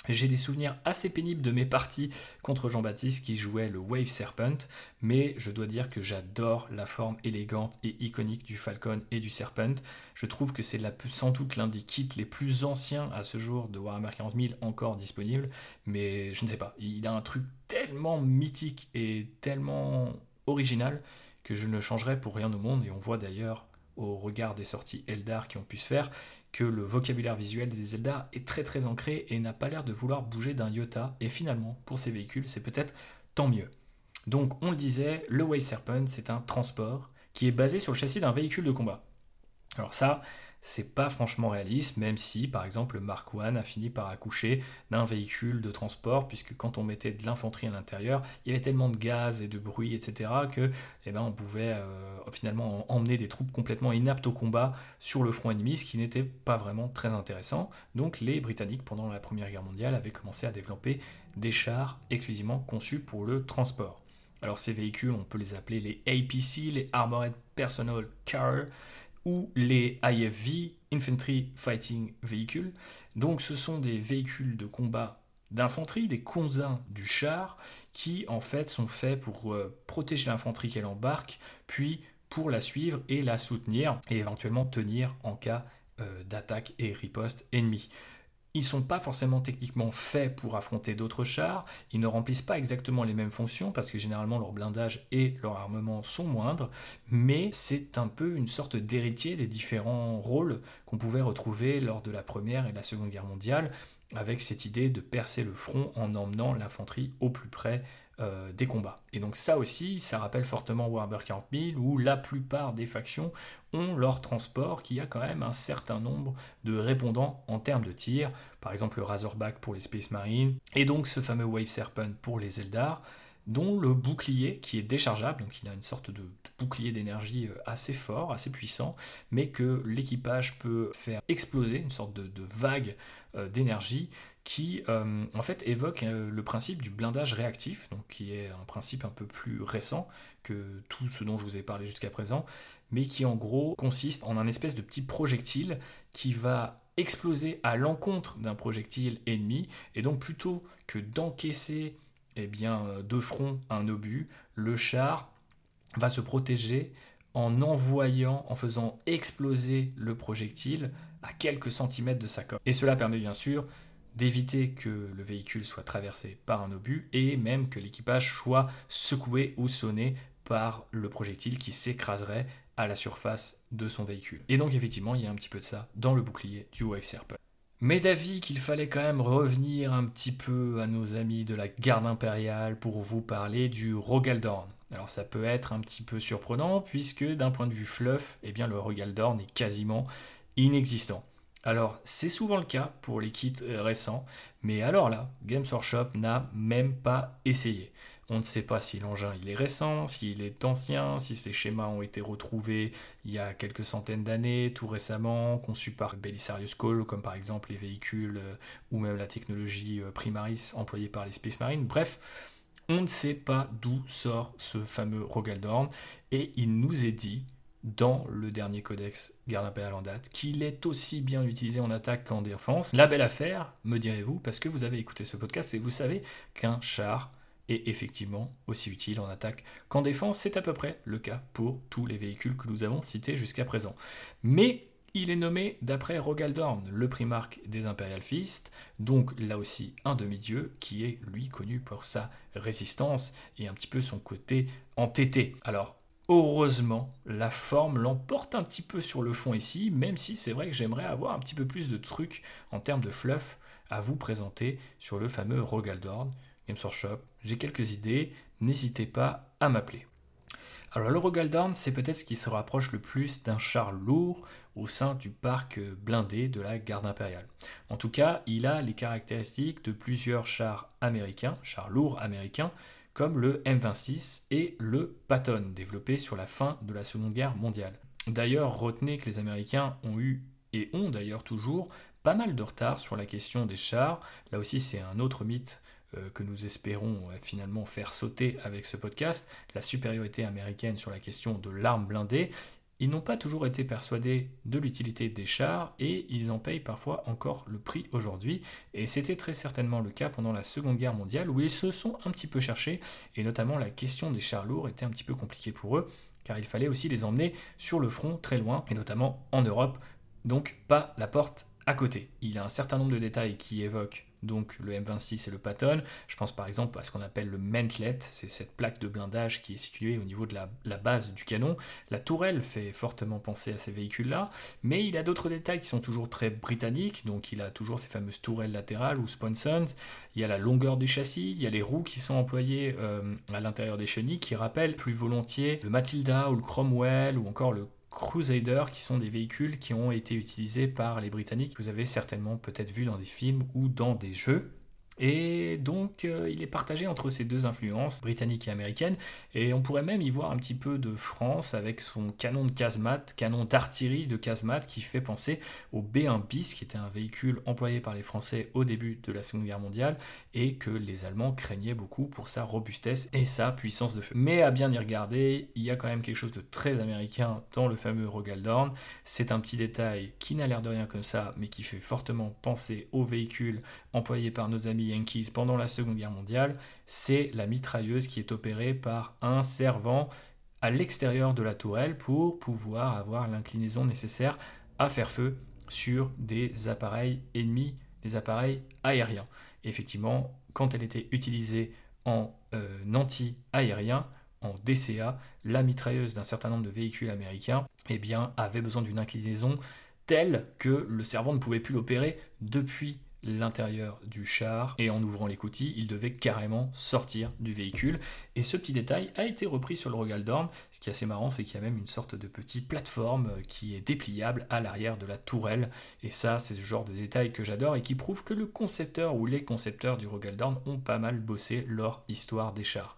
J'ai des souvenirs assez pénibles de mes parties contre Jean-Baptiste qui jouait le Wave Serpent, mais je dois dire que j'adore la forme élégante et iconique du Falcon et du Serpent. Je trouve que c'est sans doute l'un des kits les plus anciens à ce jour de Warhammer 40 000 encore disponible, mais je ne sais pas, il a un truc tellement mythique et tellement original que je ne changerai pour rien au monde, et on voit d'ailleurs au regard des sorties Eldar qui ont pu se faire, que le vocabulaire visuel des Eldar est très très ancré et n'a pas l'air de vouloir bouger d'un iota, et finalement, pour ces véhicules, c'est peut-être tant mieux. Donc, on le disait, le Wave Serpent, c'est un transport qui est basé sur le châssis d'un véhicule de combat. Alors ça, c'est pas franchement réaliste, même si, par exemple, le Mark I a fini par accoucher d'un véhicule de transport, puisque quand on mettait de l'infanterie à l'intérieur, il y avait tellement de gaz et de bruit, etc., que eh ben, on pouvait euh, finalement emmener des troupes complètement inaptes au combat sur le front ennemi, ce qui n'était pas vraiment très intéressant. Donc les Britanniques, pendant la Première Guerre mondiale, avaient commencé à développer des chars exclusivement conçus pour le transport. Alors ces véhicules, on peut les appeler les APC, les Armored Personnel Car, ou les IFV, Infantry Fighting Vehicles. Donc ce sont des véhicules de combat d'infanterie, des cousins du char, qui en fait sont faits pour euh, protéger l'infanterie qu'elle embarque, puis pour la suivre et la soutenir, et éventuellement tenir en cas euh, d'attaque et riposte ennemie. Ils ne sont pas forcément techniquement faits pour affronter d'autres chars, ils ne remplissent pas exactement les mêmes fonctions parce que généralement leur blindage et leur armement sont moindres, mais c'est un peu une sorte d'héritier des différents rôles qu'on pouvait retrouver lors de la Première et la Seconde Guerre mondiale, avec cette idée de percer le front en emmenant l'infanterie au plus près euh, des combats. Et donc ça aussi, ça rappelle fortement Warhammer 40 000, où la plupart des factions ont leur transport qui a quand même un certain nombre de répondants en termes de tir, par exemple le Razorback pour les Space Marines, et donc ce fameux Wave Serpent pour les Eldar, dont le bouclier qui est déchargeable, donc il a une sorte de, bouclier d'énergie euh, assez fort, assez puissant, mais que l'équipage peut faire exploser, une sorte de, vague euh, d'énergie qui euh, en fait évoque le principe du blindage réactif, qui est un principe un peu plus récent que tout ce dont je vous ai parlé jusqu'à présent, mais qui en gros consiste en un espèce de petit projectile qui va exploser à l'encontre d'un projectile ennemi, et donc plutôt que d'encaisser eh bien, de front un obus, le char va se protéger en envoyant, en faisant exploser le projectile à quelques centimètres de sa coque. Et cela permet bien sûr d'éviter que le véhicule soit traversé par un obus et même que l'équipage soit secoué ou sonné par le projectile qui s'écraserait à la surface de son véhicule. Et donc effectivement, il y a un petit peu de ça dans le bouclier du Wave Serpent. Mais d'avis qu'il fallait quand même revenir un petit peu à nos amis de la garde impériale pour vous parler du Rogaldorn. Alors ça peut être un petit peu surprenant puisque d'un point de vue fluff, eh bien le Rogaldorn est quasiment inexistant. Alors c'est souvent le cas pour les kits récents, mais alors là, Games Workshop n'a même pas essayé. On ne sait pas si l'engin il est récent, s'il est ancien, si ces schémas ont été retrouvés il y a quelques centaines d'années, tout récemment, conçus par Belisarius Cole, comme par exemple les véhicules euh, ou même la technologie euh, Primaris employée par les Space Marines. Bref, on ne sait pas d'où sort ce fameux Rogaldorn et il nous est dit dans le dernier codex Garde impériale en date, qu'il est aussi bien utilisé en attaque qu'en défense. La belle affaire, me direz-vous, parce que vous avez écouté ce podcast et vous savez qu'un char est effectivement aussi utile en attaque qu'en défense. C'est à peu près le cas pour tous les véhicules que nous avons cités jusqu'à présent. Mais il est nommé d'après Rogaldorn, le primarque des Imperial Fist, donc là aussi un demi-dieu qui est lui connu pour sa résistance et un petit peu son côté entêté. Alors Heureusement, la forme l'emporte un petit peu sur le fond ici, même si c'est vrai que j'aimerais avoir un petit peu plus de trucs en termes de fluff à vous présenter sur le fameux Rogaldorn. Games Workshop, j'ai quelques idées, n'hésitez pas à m'appeler. Alors le Rogaldorn, c'est peut-être ce qui se rapproche le plus d'un char lourd au sein du parc blindé de la garde impériale. En tout cas, il a les caractéristiques de plusieurs chars américains, chars lourds américains, comme le M26 et le Patton, développés sur la fin de la Seconde Guerre mondiale. D'ailleurs, retenez que les Américains ont eu, et ont d'ailleurs toujours, pas mal de retard sur la question des chars. Là aussi, c'est un autre mythe euh, que nous espérons euh, finalement faire sauter avec ce podcast, la supériorité américaine sur la question de l'arme blindée. Ils n'ont pas toujours été persuadés de l'utilité des chars et ils en payent parfois encore le prix aujourd'hui. Et c'était très certainement le cas pendant la Seconde Guerre mondiale où ils se sont un petit peu cherchés et notamment la question des chars lourds était un petit peu compliquée pour eux car il fallait aussi les emmener sur le front très loin et notamment en Europe, donc pas la porte à côté. Il y a un certain nombre de détails qui évoquent donc le M26 et le Patton. Je pense par exemple à ce qu'on appelle le mantlet, c'est cette plaque de blindage qui est située au niveau de la, base du canon. La tourelle fait fortement penser à ces véhicules-là, mais il a d'autres détails qui sont toujours très britanniques, donc il a toujours ces fameuses tourelles latérales ou sponsons, il y a la longueur du châssis, il y a les roues qui sont employées euh, à l'intérieur des chenilles qui rappellent plus volontiers le Matilda ou le Cromwell ou encore le Crusader, qui sont des véhicules qui ont été utilisés par les Britanniques. Vous avez certainement peut-être vu dans des films ou dans des jeux. Et donc, euh, il est partagé entre ces deux influences, britanniques et américaines. Et on pourrait même y voir un petit peu de France avec son canon de casemate, canon d'artillerie de casemate qui fait penser au B1 bis, qui était un véhicule employé par les Français au début de la Seconde Guerre mondiale et que les Allemands craignaient beaucoup pour sa robustesse et sa puissance de feu. Mais à bien y regarder, il y a quand même quelque chose de très américain dans le fameux Rogaldorn. C'est un petit détail qui n'a l'air de rien comme ça, mais qui fait fortement penser aux véhicules employés par nos amis Yankees pendant la Seconde Guerre mondiale, c'est la mitrailleuse qui est opérée par un servant à l'extérieur de la tourelle pour pouvoir avoir l'inclinaison nécessaire à faire feu sur des appareils ennemis, des appareils aériens. effectivement, quand elle était utilisée en euh, anti-aérien, en DCA, la mitrailleuse d'un certain nombre de véhicules américains eh bien, avait besoin d'une inclinaison telle que le servant ne pouvait plus l'opérer depuis l'intérieur du char et en ouvrant les coutilles, il devait carrément sortir du véhicule. Et ce petit détail a été repris sur le Rogaldorn. Ce qui est assez marrant, c'est qu'il y a même une sorte de petite plateforme qui est dépliable à l'arrière de la tourelle. Et ça, c'est ce genre de détail que j'adore et qui prouve que le concepteur ou les concepteurs du Rogaldorn ont pas mal bossé leur histoire des chars.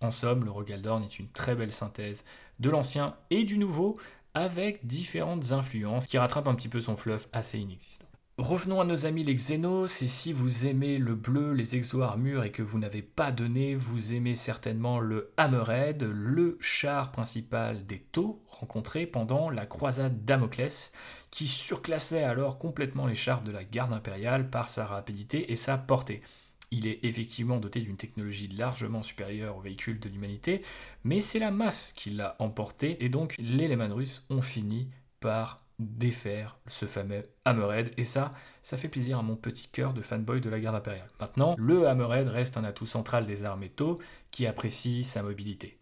En somme, le Rogaldorn est une très belle synthèse de l'ancien et du nouveau avec différentes influences qui rattrapent un petit peu son fluff assez inexistant. Revenons à nos amis les Xenos, et si vous aimez le bleu, les exo-armures et que vous n'avez pas donné, vous aimez certainement le Hammerhead, le char principal des taux rencontrés pendant la croisade Damoclès, qui surclassait alors complètement les chars de la garde impériale par sa rapidité et sa portée. Il est effectivement doté d'une technologie largement supérieure aux véhicules de l'humanité, mais c'est la masse qui l'a emporté, et donc les Lehman russes ont fini par défaire ce fameux Hammerhead. Et ça, ça fait plaisir à mon petit cœur de fanboy de la garde impériale. Maintenant, le Hammerhead reste un atout central des armes métaux qui apprécie sa mobilité.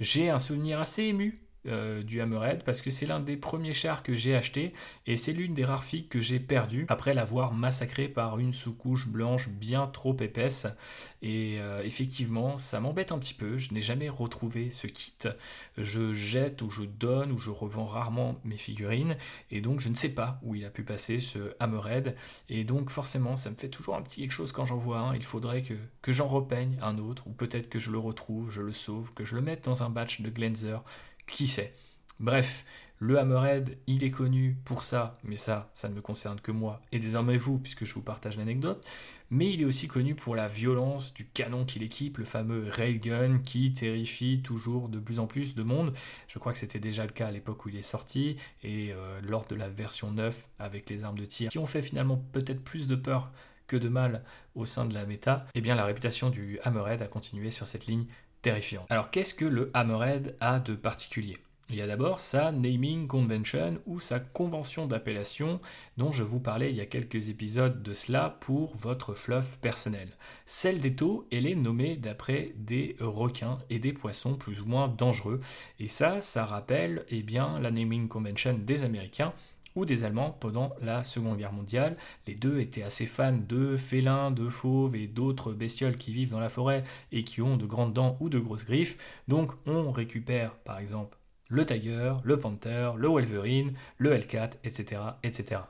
J'ai un souvenir assez ému euh, du Hammerhead parce que c'est l'un des premiers chars que j'ai acheté et c'est l'une des rares filles que j'ai perdues après l'avoir massacré par une sous-couche blanche bien trop épaisse. Et euh, effectivement, ça m'embête un petit peu. Je n'ai jamais retrouvé ce kit. Je jette ou je donne ou je revends rarement mes figurines et donc je ne sais pas où il a pu passer ce Hammerhead. Et donc forcément, ça me fait toujours un petit quelque chose quand j'en vois un. Il faudrait que, que j'en repeigne un autre ou peut-être que je le retrouve, je le sauve, que je le mette dans un batch de Glenzer qui sait? Bref, le Hammerhead, il est connu pour ça, mais ça, ça ne me concerne que moi et désormais vous, puisque je vous partage l'anecdote. Mais il est aussi connu pour la violence du canon qu'il équipe, le fameux Railgun qui terrifie toujours de plus en plus de monde. Je crois que c'était déjà le cas à l'époque où il est sorti et euh, lors de la version 9 avec les armes de tir qui ont fait finalement peut-être plus de peur que de mal au sein de la méta, eh bien la réputation du Hammerhead a continué sur cette ligne Alors qu'est-ce que le Hammerhead a de particulier? Il y a d'abord sa naming convention ou sa convention d'appellation dont je vous parlais il y a quelques épisodes de cela pour votre fluff personnel. Celle des taux, elle est nommée d'après des requins et des poissons plus ou moins dangereux. Et ça, ça rappelle eh bien, la naming convention des Américains ou des Allemands pendant la Seconde Guerre mondiale. Les deux étaient assez fans de félins, de fauves et d'autres bestioles qui vivent dans la forêt et qui ont de grandes dents ou de grosses griffes. Donc on récupère par exemple le Tiger, le Panther, le Wolverine, le Hellcat, etc., etc.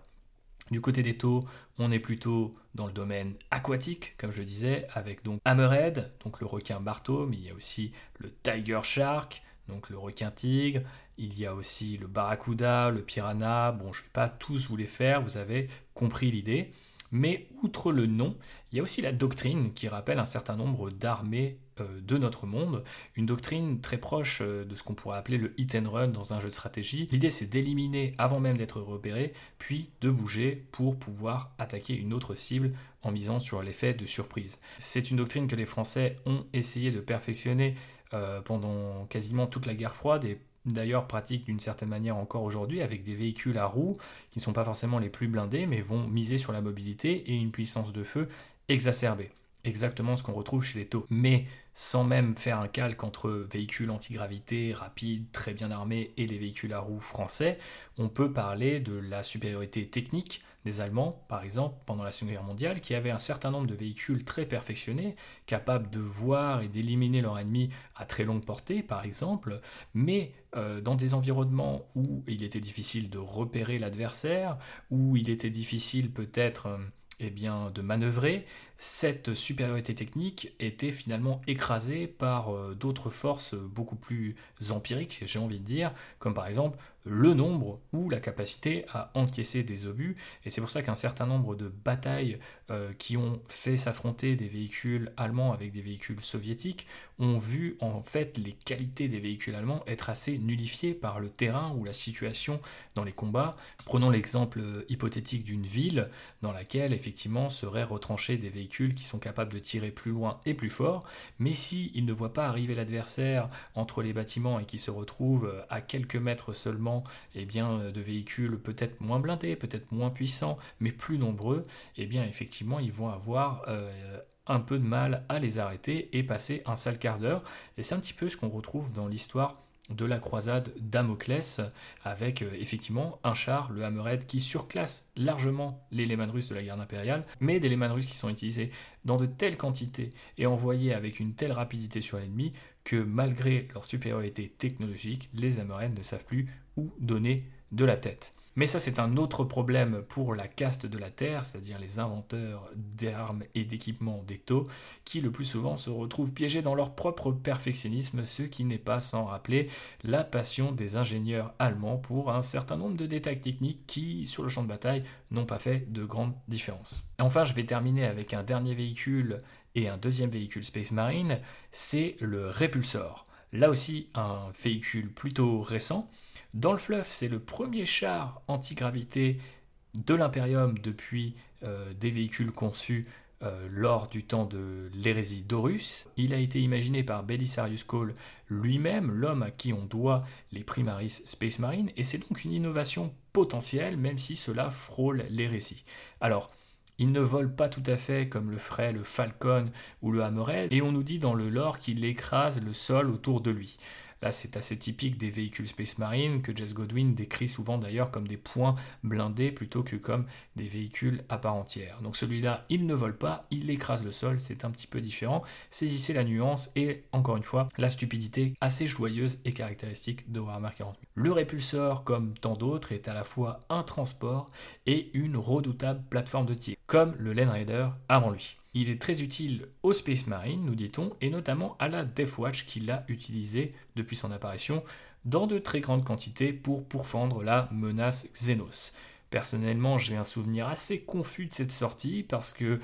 Du côté des taux, on est plutôt dans le domaine aquatique, comme je disais, avec donc Hammerhead, donc le requin marteau, mais il y a aussi le Tiger Shark, donc le requin tigre, il y a aussi le Barracuda, le Piranha, bon je ne vais pas tous vous les faire, vous avez compris l'idée. Mais outre le nom, il y a aussi la doctrine qui rappelle un certain nombre d'armées euh, de notre monde, une doctrine très proche euh, de ce qu'on pourrait appeler le hit and run dans un jeu de stratégie. L'idée c'est d'éliminer avant même d'être repéré, puis de bouger pour pouvoir attaquer une autre cible en misant sur l'effet de surprise. C'est une doctrine que les Français ont essayé de perfectionner euh, pendant quasiment toute la guerre froide et d'ailleurs pratique d'une certaine manière encore aujourd'hui avec des véhicules à roues qui ne sont pas forcément les plus blindés mais vont miser sur la mobilité et une puissance de feu exacerbée. Exactement ce qu'on retrouve chez les taux. Mais sans même faire un calque entre véhicules antigravité rapides, très bien armés et les véhicules à roues français, on peut parler de la supériorité technique des Allemands, par exemple, pendant la Seconde Guerre mondiale, qui avaient un certain nombre de véhicules très perfectionnés, capables de voir et d'éliminer leur ennemi à très longue portée, par exemple, mais euh, dans des environnements où il était difficile de repérer l'adversaire, où il était difficile peut-être... Euh, eh de manœuvrer, cette supériorité technique était finalement écrasée par euh, d'autres forces beaucoup plus empiriques, j'ai envie de dire, comme par exemple le nombre ou la capacité à encaisser des obus. Et c'est pour ça qu'un certain nombre de batailles euh, qui ont fait s'affronter des véhicules allemands avec des véhicules soviétiques ont vu en fait les qualités des véhicules allemands être assez nullifiées par le terrain ou la situation dans les combats. Prenons l'exemple hypothétique d'une ville dans laquelle effectivement seraient retranchés des véhicules qui sont capables de tirer plus loin et plus fort, mais si ne voient pas arriver l'adversaire entre les bâtiments et qui se retrouvent à quelques mètres seulement et eh bien, euh, de véhicules peut-être moins blindés, peut-être moins puissants, mais plus nombreux, et eh bien effectivement ils vont avoir euh, un peu de mal à les arrêter et passer un sale quart d'heure. Et c'est un petit peu ce qu'on retrouve dans l'histoire de la croisade Damoclès, avec euh, effectivement un char, le Hammerhead, qui surclasse largement les Lehman russes de la guerre impériale, mais des Lehman russes qui sont utilisés dans de telles quantités et envoyés avec une telle rapidité sur l'ennemi que malgré leur supériorité technologique, les Hammerhead ne savent plus où donner de la tête. Mais ça, c'est un autre problème pour la caste de la Terre, c'est-à-dire les inventeurs d'armes et d'équipements taux, qui le plus souvent se retrouvent piégés dans leur propre perfectionnisme, ce qui n'est pas sans rappeler la passion des ingénieurs allemands pour un certain nombre de détails techniques qui, sur le champ de bataille, n'ont pas fait de grande différence. enfin, je vais terminer avec un dernier véhicule et un deuxième véhicule Space Marine, c'est le Repulsor. Là aussi, un véhicule plutôt récent, dans le fleuve, c'est le premier char antigravité de l'Imperium depuis euh, des véhicules conçus euh, lors du temps de l'hérésie d'Horus. Il a été imaginé par Belisarius Cole lui-même, l'homme à qui on doit les Primaris Space Marine, et c'est donc une innovation potentielle, même si cela frôle l'hérésie. Alors, il ne vole pas tout à fait comme le ferait le Falcon ou le Hammerhead, et on nous dit dans le lore qu'il écrase le sol autour de lui. Là, c'est assez typique des véhicules Space Marine que Jess Godwin décrit souvent d'ailleurs comme des points blindés plutôt que comme des véhicules à part entière. Donc celui-là, il ne vole pas, il écrase le sol, c'est un petit peu différent. Saisissez la nuance et encore une fois, la stupidité assez joyeuse et caractéristique de Warhammer 40 Le répulsor, comme tant d'autres, est à la fois un transport et une redoutable plateforme de tir, comme le Land Raider avant lui. Il est très utile au Space Marine, nous dit-on, et notamment à la Death Watch qu'il a utilisé depuis son apparition dans de très grandes quantités pour pourfendre la menace Xenos. Personnellement, j'ai un souvenir assez confus de cette sortie parce que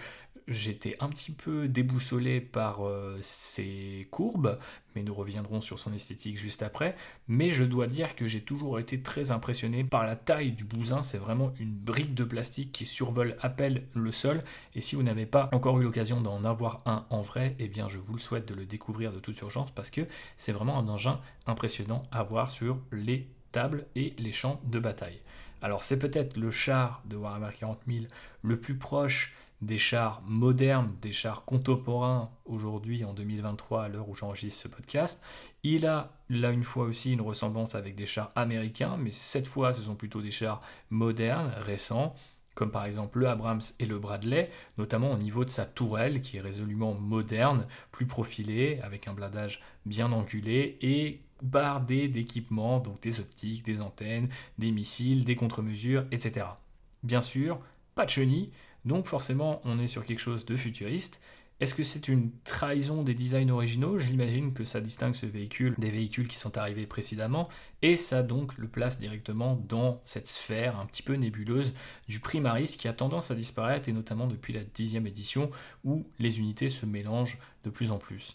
J'étais un petit peu déboussolé par ses euh, courbes, mais nous reviendrons sur son esthétique juste après. Mais je dois dire que j'ai toujours été très impressionné par la taille du bousin. C'est vraiment une brique de plastique qui survole à peine le sol. Et si vous n'avez pas encore eu l'occasion d'en avoir un en vrai, eh bien je vous le souhaite de le découvrir de toute urgence parce que c'est vraiment un engin impressionnant à voir sur les tables et les champs de bataille. Alors c'est peut-être le char de Warhammer 40 000 le plus proche des chars modernes, des chars contemporains aujourd'hui en 2023 à l'heure où j'enregistre ce podcast. Il a là une fois aussi une ressemblance avec des chars américains, mais cette fois ce sont plutôt des chars modernes, récents, comme par exemple le Abrams et le Bradley, notamment au niveau de sa tourelle qui est résolument moderne, plus profilée, avec un blindage bien angulé et bardé d'équipements, donc des optiques, des antennes, des missiles, des contre-mesures, etc. Bien sûr, pas de chenilles, donc forcément, on est sur quelque chose de futuriste. Est-ce que c'est une trahison des designs originaux? J'imagine que ça distingue ce véhicule des véhicules qui sont arrivés précédemment, et ça donc le place directement dans cette sphère un petit peu nébuleuse du Primaris qui a tendance à disparaître, et notamment depuis la dixième édition, où les unités se mélangent de plus en plus.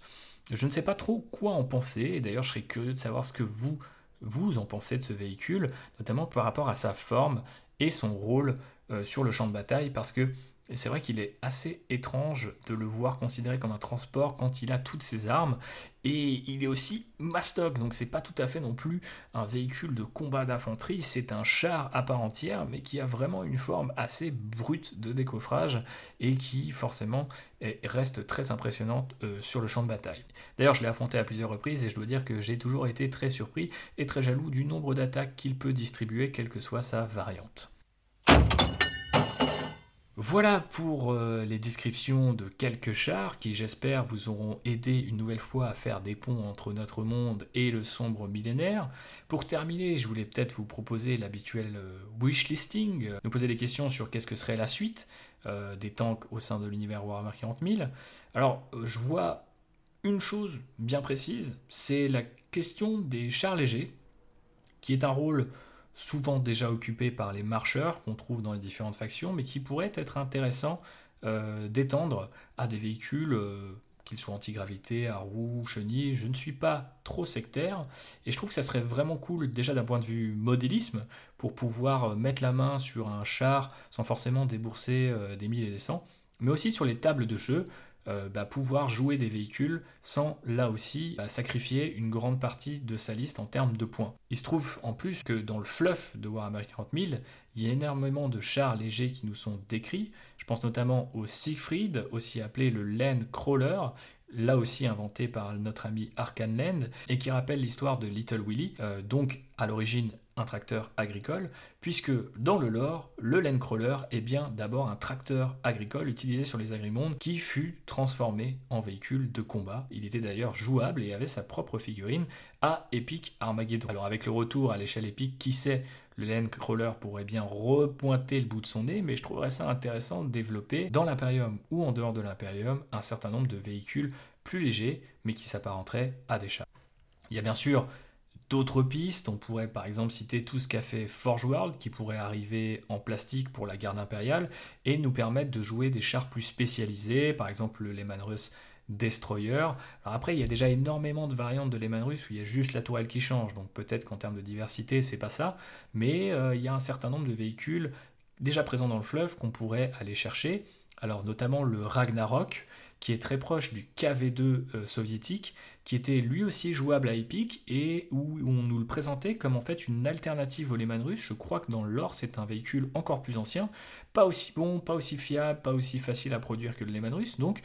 Je ne sais pas trop quoi en penser, et d'ailleurs je serais curieux de savoir ce que vous, vous en pensez de ce véhicule, notamment par rapport à sa forme et son rôle sur le champ de bataille parce que c'est vrai qu'il est assez étrange de le voir considéré comme un transport quand il a toutes ses armes. Et il est aussi mastoc donc c'est pas tout à fait non plus un véhicule de combat d'infanterie. C'est un char à part entière mais qui a vraiment une forme assez brute de décoffrage et qui forcément reste très impressionnante euh, sur le champ de bataille. D'ailleurs je l'ai affronté à plusieurs reprises et je dois dire que j'ai toujours été très surpris et très jaloux du nombre d'attaques qu'il peut distribuer quelle que soit sa variante voilà pour euh, les descriptions de quelques chars qui, j'espère, vous auront aidé une nouvelle fois à faire des ponts entre notre monde et le sombre millénaire. Pour terminer, je voulais peut-être vous proposer l'habituel euh, wish listing, nous poser des questions sur qu'est-ce que serait la suite euh, des tanks au sein de l'univers Warhammer 40 000. Alors, je vois une chose bien précise, c'est la question des chars légers, qui est un rôle souvent déjà occupé par les marcheurs qu'on trouve dans les différentes factions, mais qui pourrait être intéressant euh, d'étendre à des véhicules, euh, qu'ils soient anti-gravité, à roues, chenilles. Je ne suis pas trop sectaire, et je trouve que ça serait vraiment cool déjà d'un point de vue modélisme, pour pouvoir euh, mettre la main sur un char sans forcément débourser des mille et des cents, mais aussi sur les tables de jeu, euh, bah, pouvoir jouer des véhicules sans là aussi bah, sacrifier une grande partie de sa liste en termes de points. Il se trouve en plus que dans le fluff de Warhammer 40 000, il y a énormément de chars légers qui nous sont décrits. Je pense notamment au Siegfried, aussi appelé le Land Crawler, là aussi inventé par notre ami Arkan Land, et qui rappelle l'histoire de Little Willy, euh, donc à l'origine un tracteur agricole, puisque dans le lore, le Landcrawler est bien d'abord un tracteur agricole utilisé sur les agrimondes qui fut transformé en véhicule de combat. Il était d'ailleurs jouable et avait sa propre figurine à Epic Armageddon. Alors avec le retour à l'échelle épique, qui sait, le Landcrawler pourrait bien repointer le bout de son nez, mais je trouverais ça intéressant de développer dans l'Imperium ou en dehors de l'Imperium un certain nombre de véhicules plus légers, mais qui s'apparenteraient à des chars. Il y bien sûr d'autres pistes. On pourrait par exemple citer tout ce qu'a fait Forge World, qui pourrait arriver en plastique pour la garde impériale, et nous permettre de jouer des chars plus spécialisés, par exemple le Lehman Russ Destroyer. Après, il y a déjà énormément de variantes de Lehman Russ où il y a juste la tourelle qui change, donc peut-être qu'en termes de diversité, c'est pas ça, mais euh, il y a un certain nombre de véhicules déjà présents dans le fleuve qu'on pourrait aller chercher alors notamment le Ragnarok, qui est très proche du KV2 euh, soviétique, qui était lui aussi jouable à Epic et où on nous le présentait comme en fait une alternative au Lehman russe. Je crois que dans l'or, c'est un véhicule encore plus ancien, pas aussi bon, pas aussi fiable, pas aussi facile à produire que le Lehman russe, donc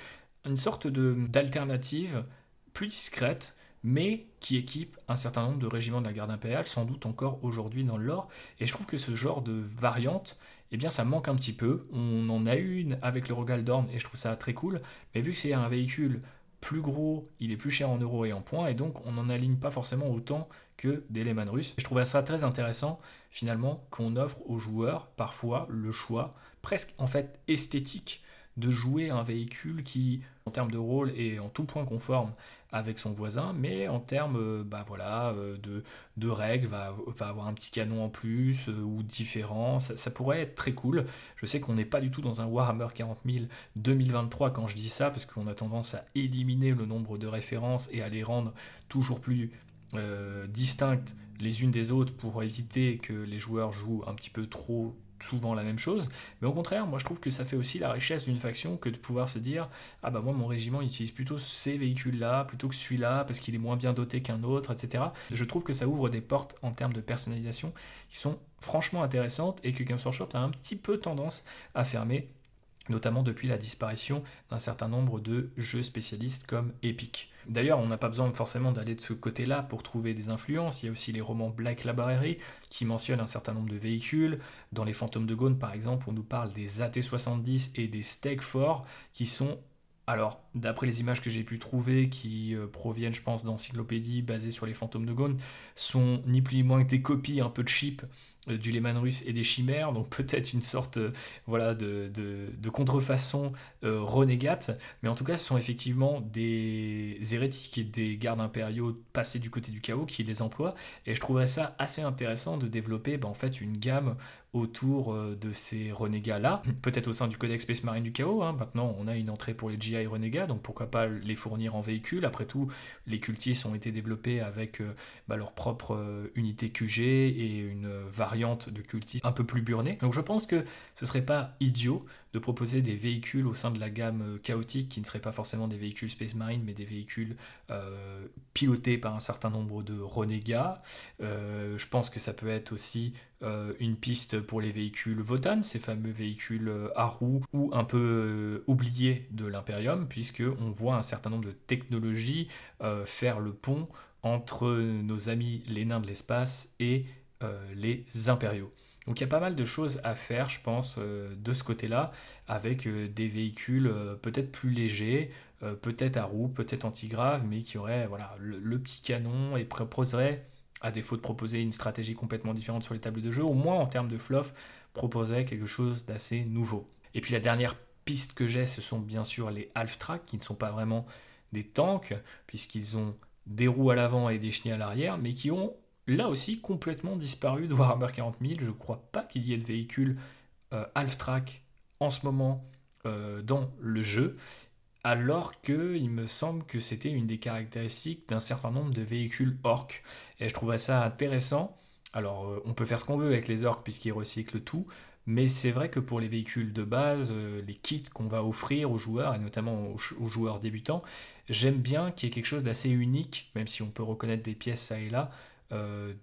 une sorte d'alternative plus discrète mais qui équipe un certain nombre de régiments de la garde impériale, sans doute encore aujourd'hui dans l'or. Et je trouve que ce genre de variante, eh bien ça manque un petit peu. On en a une avec le Rogal Dorn et je trouve ça très cool, mais vu que c'est un véhicule plus gros, il est plus cher en euros et en points, et donc on n'en aligne pas forcément autant que des Lehman russes. Je trouvais ça très intéressant finalement qu'on offre aux joueurs parfois le choix presque en fait esthétique de jouer un véhicule qui, en termes de rôle, est en tout point conforme avec son voisin, mais en termes euh, bah voilà, euh, de, de règles, va, va, avoir un petit canon en plus euh, ou différent. Ça, pourrait être très cool. Je sais qu'on n'est pas du tout dans un Warhammer 40 000 2023 quand je dis ça, parce qu'on a tendance à éliminer le nombre de références et à les rendre toujours plus distinctes les unes des autres pour éviter que les joueurs jouent un petit peu trop souvent la même chose, mais au contraire, moi je trouve que ça fait aussi la richesse d'une faction que de pouvoir se dire ah bah moi mon régiment utilise plutôt ces véhicules-là plutôt que celui-là parce qu'il est moins bien doté qu'un autre, etc. Je trouve que ça ouvre des portes en termes de personnalisation qui sont franchement intéressantes et que Games Workshop a un petit peu tendance à fermer notamment depuis la disparition d'un certain nombre de jeux spécialistes comme Epic. D'ailleurs, on n'a pas besoin forcément d'aller de ce côté-là pour trouver des influences. Il y a aussi les romans Black Library qui mentionnent un certain nombre de véhicules. Dans Les Fantômes de Gaune, par exemple, on nous parle des AT-70 et des Steg 4 qui sont alors, d'après les images que j'ai pu trouver, qui euh, proviennent, je pense, d'encyclopédies basées sur les fantômes de Gaune, sont ni plus ni moins que des copies un peu cheap euh, du Lehman russe et des chimères, donc peut-être une sorte euh, voilà, de, contrefaçon renégate, mais en tout cas ce sont effectivement des hérétiques et des gardes impériaux passés du côté du chaos qui les emploient, et je trouverais ça assez intéressant de développer ben, en fait une gamme autour de ces renégats-là, peut-être au sein du Codex Space Marine du Chaos, hein. maintenant on a une entrée pour les GI renégats, donc pourquoi pas les fournir en véhicule, après tout les cultistes ont été développés avec bah, leur propre unité QG et une variante de cultistes un peu plus burné. Donc je pense que ce serait pas idiot de proposer des véhicules au sein de la gamme euh, chaotique qui ne seraient pas forcément des véhicules Space Marine mais des véhicules euh, pilotés par un certain nombre de renégats. Euh, je pense que ça peut être aussi une piste pour les véhicules Votan, ces fameux véhicules à roues ou un peu oubliés de l'Imperium, puisque on voit un certain nombre de technologies faire le pont entre nos amis les nains de l'espace et les impériaux. Donc il y a pas mal de choses à faire, je pense, euh, de ce côté-là, avec euh, des véhicules peut-être plus légers, peut-être à roues, peut-être anti-graves, mais qui auraient voilà, le, petit canon et proposeraient, à défaut de proposer une stratégie complètement différente sur les tables de jeu, au moins en termes de fluff, proposerait quelque chose d'assez nouveau. Et puis la dernière piste que j'ai, ce sont bien sûr les half-track, qui ne sont pas vraiment des tanks, puisqu'ils ont des roues à l'avant et des chenilles à l'arrière, mais qui ont là aussi complètement disparu de Warhammer 40 000. Je ne crois pas qu'il y ait de véhicules euh, half-track en ce moment euh, dans le jeu, alors que il me semble que c'était une des caractéristiques d'un certain nombre de véhicules orques. Et je trouvais ça intéressant. Alors, euh, on peut faire ce qu'on veut avec les orques puisqu'ils recyclent tout, mais c'est vrai que pour les véhicules de base, les kits qu'on va offrir aux joueurs, et notamment aux, joueurs débutants, j'aime bien qu'il y ait quelque chose d'assez unique, même si on peut reconnaître des pièces ça et là,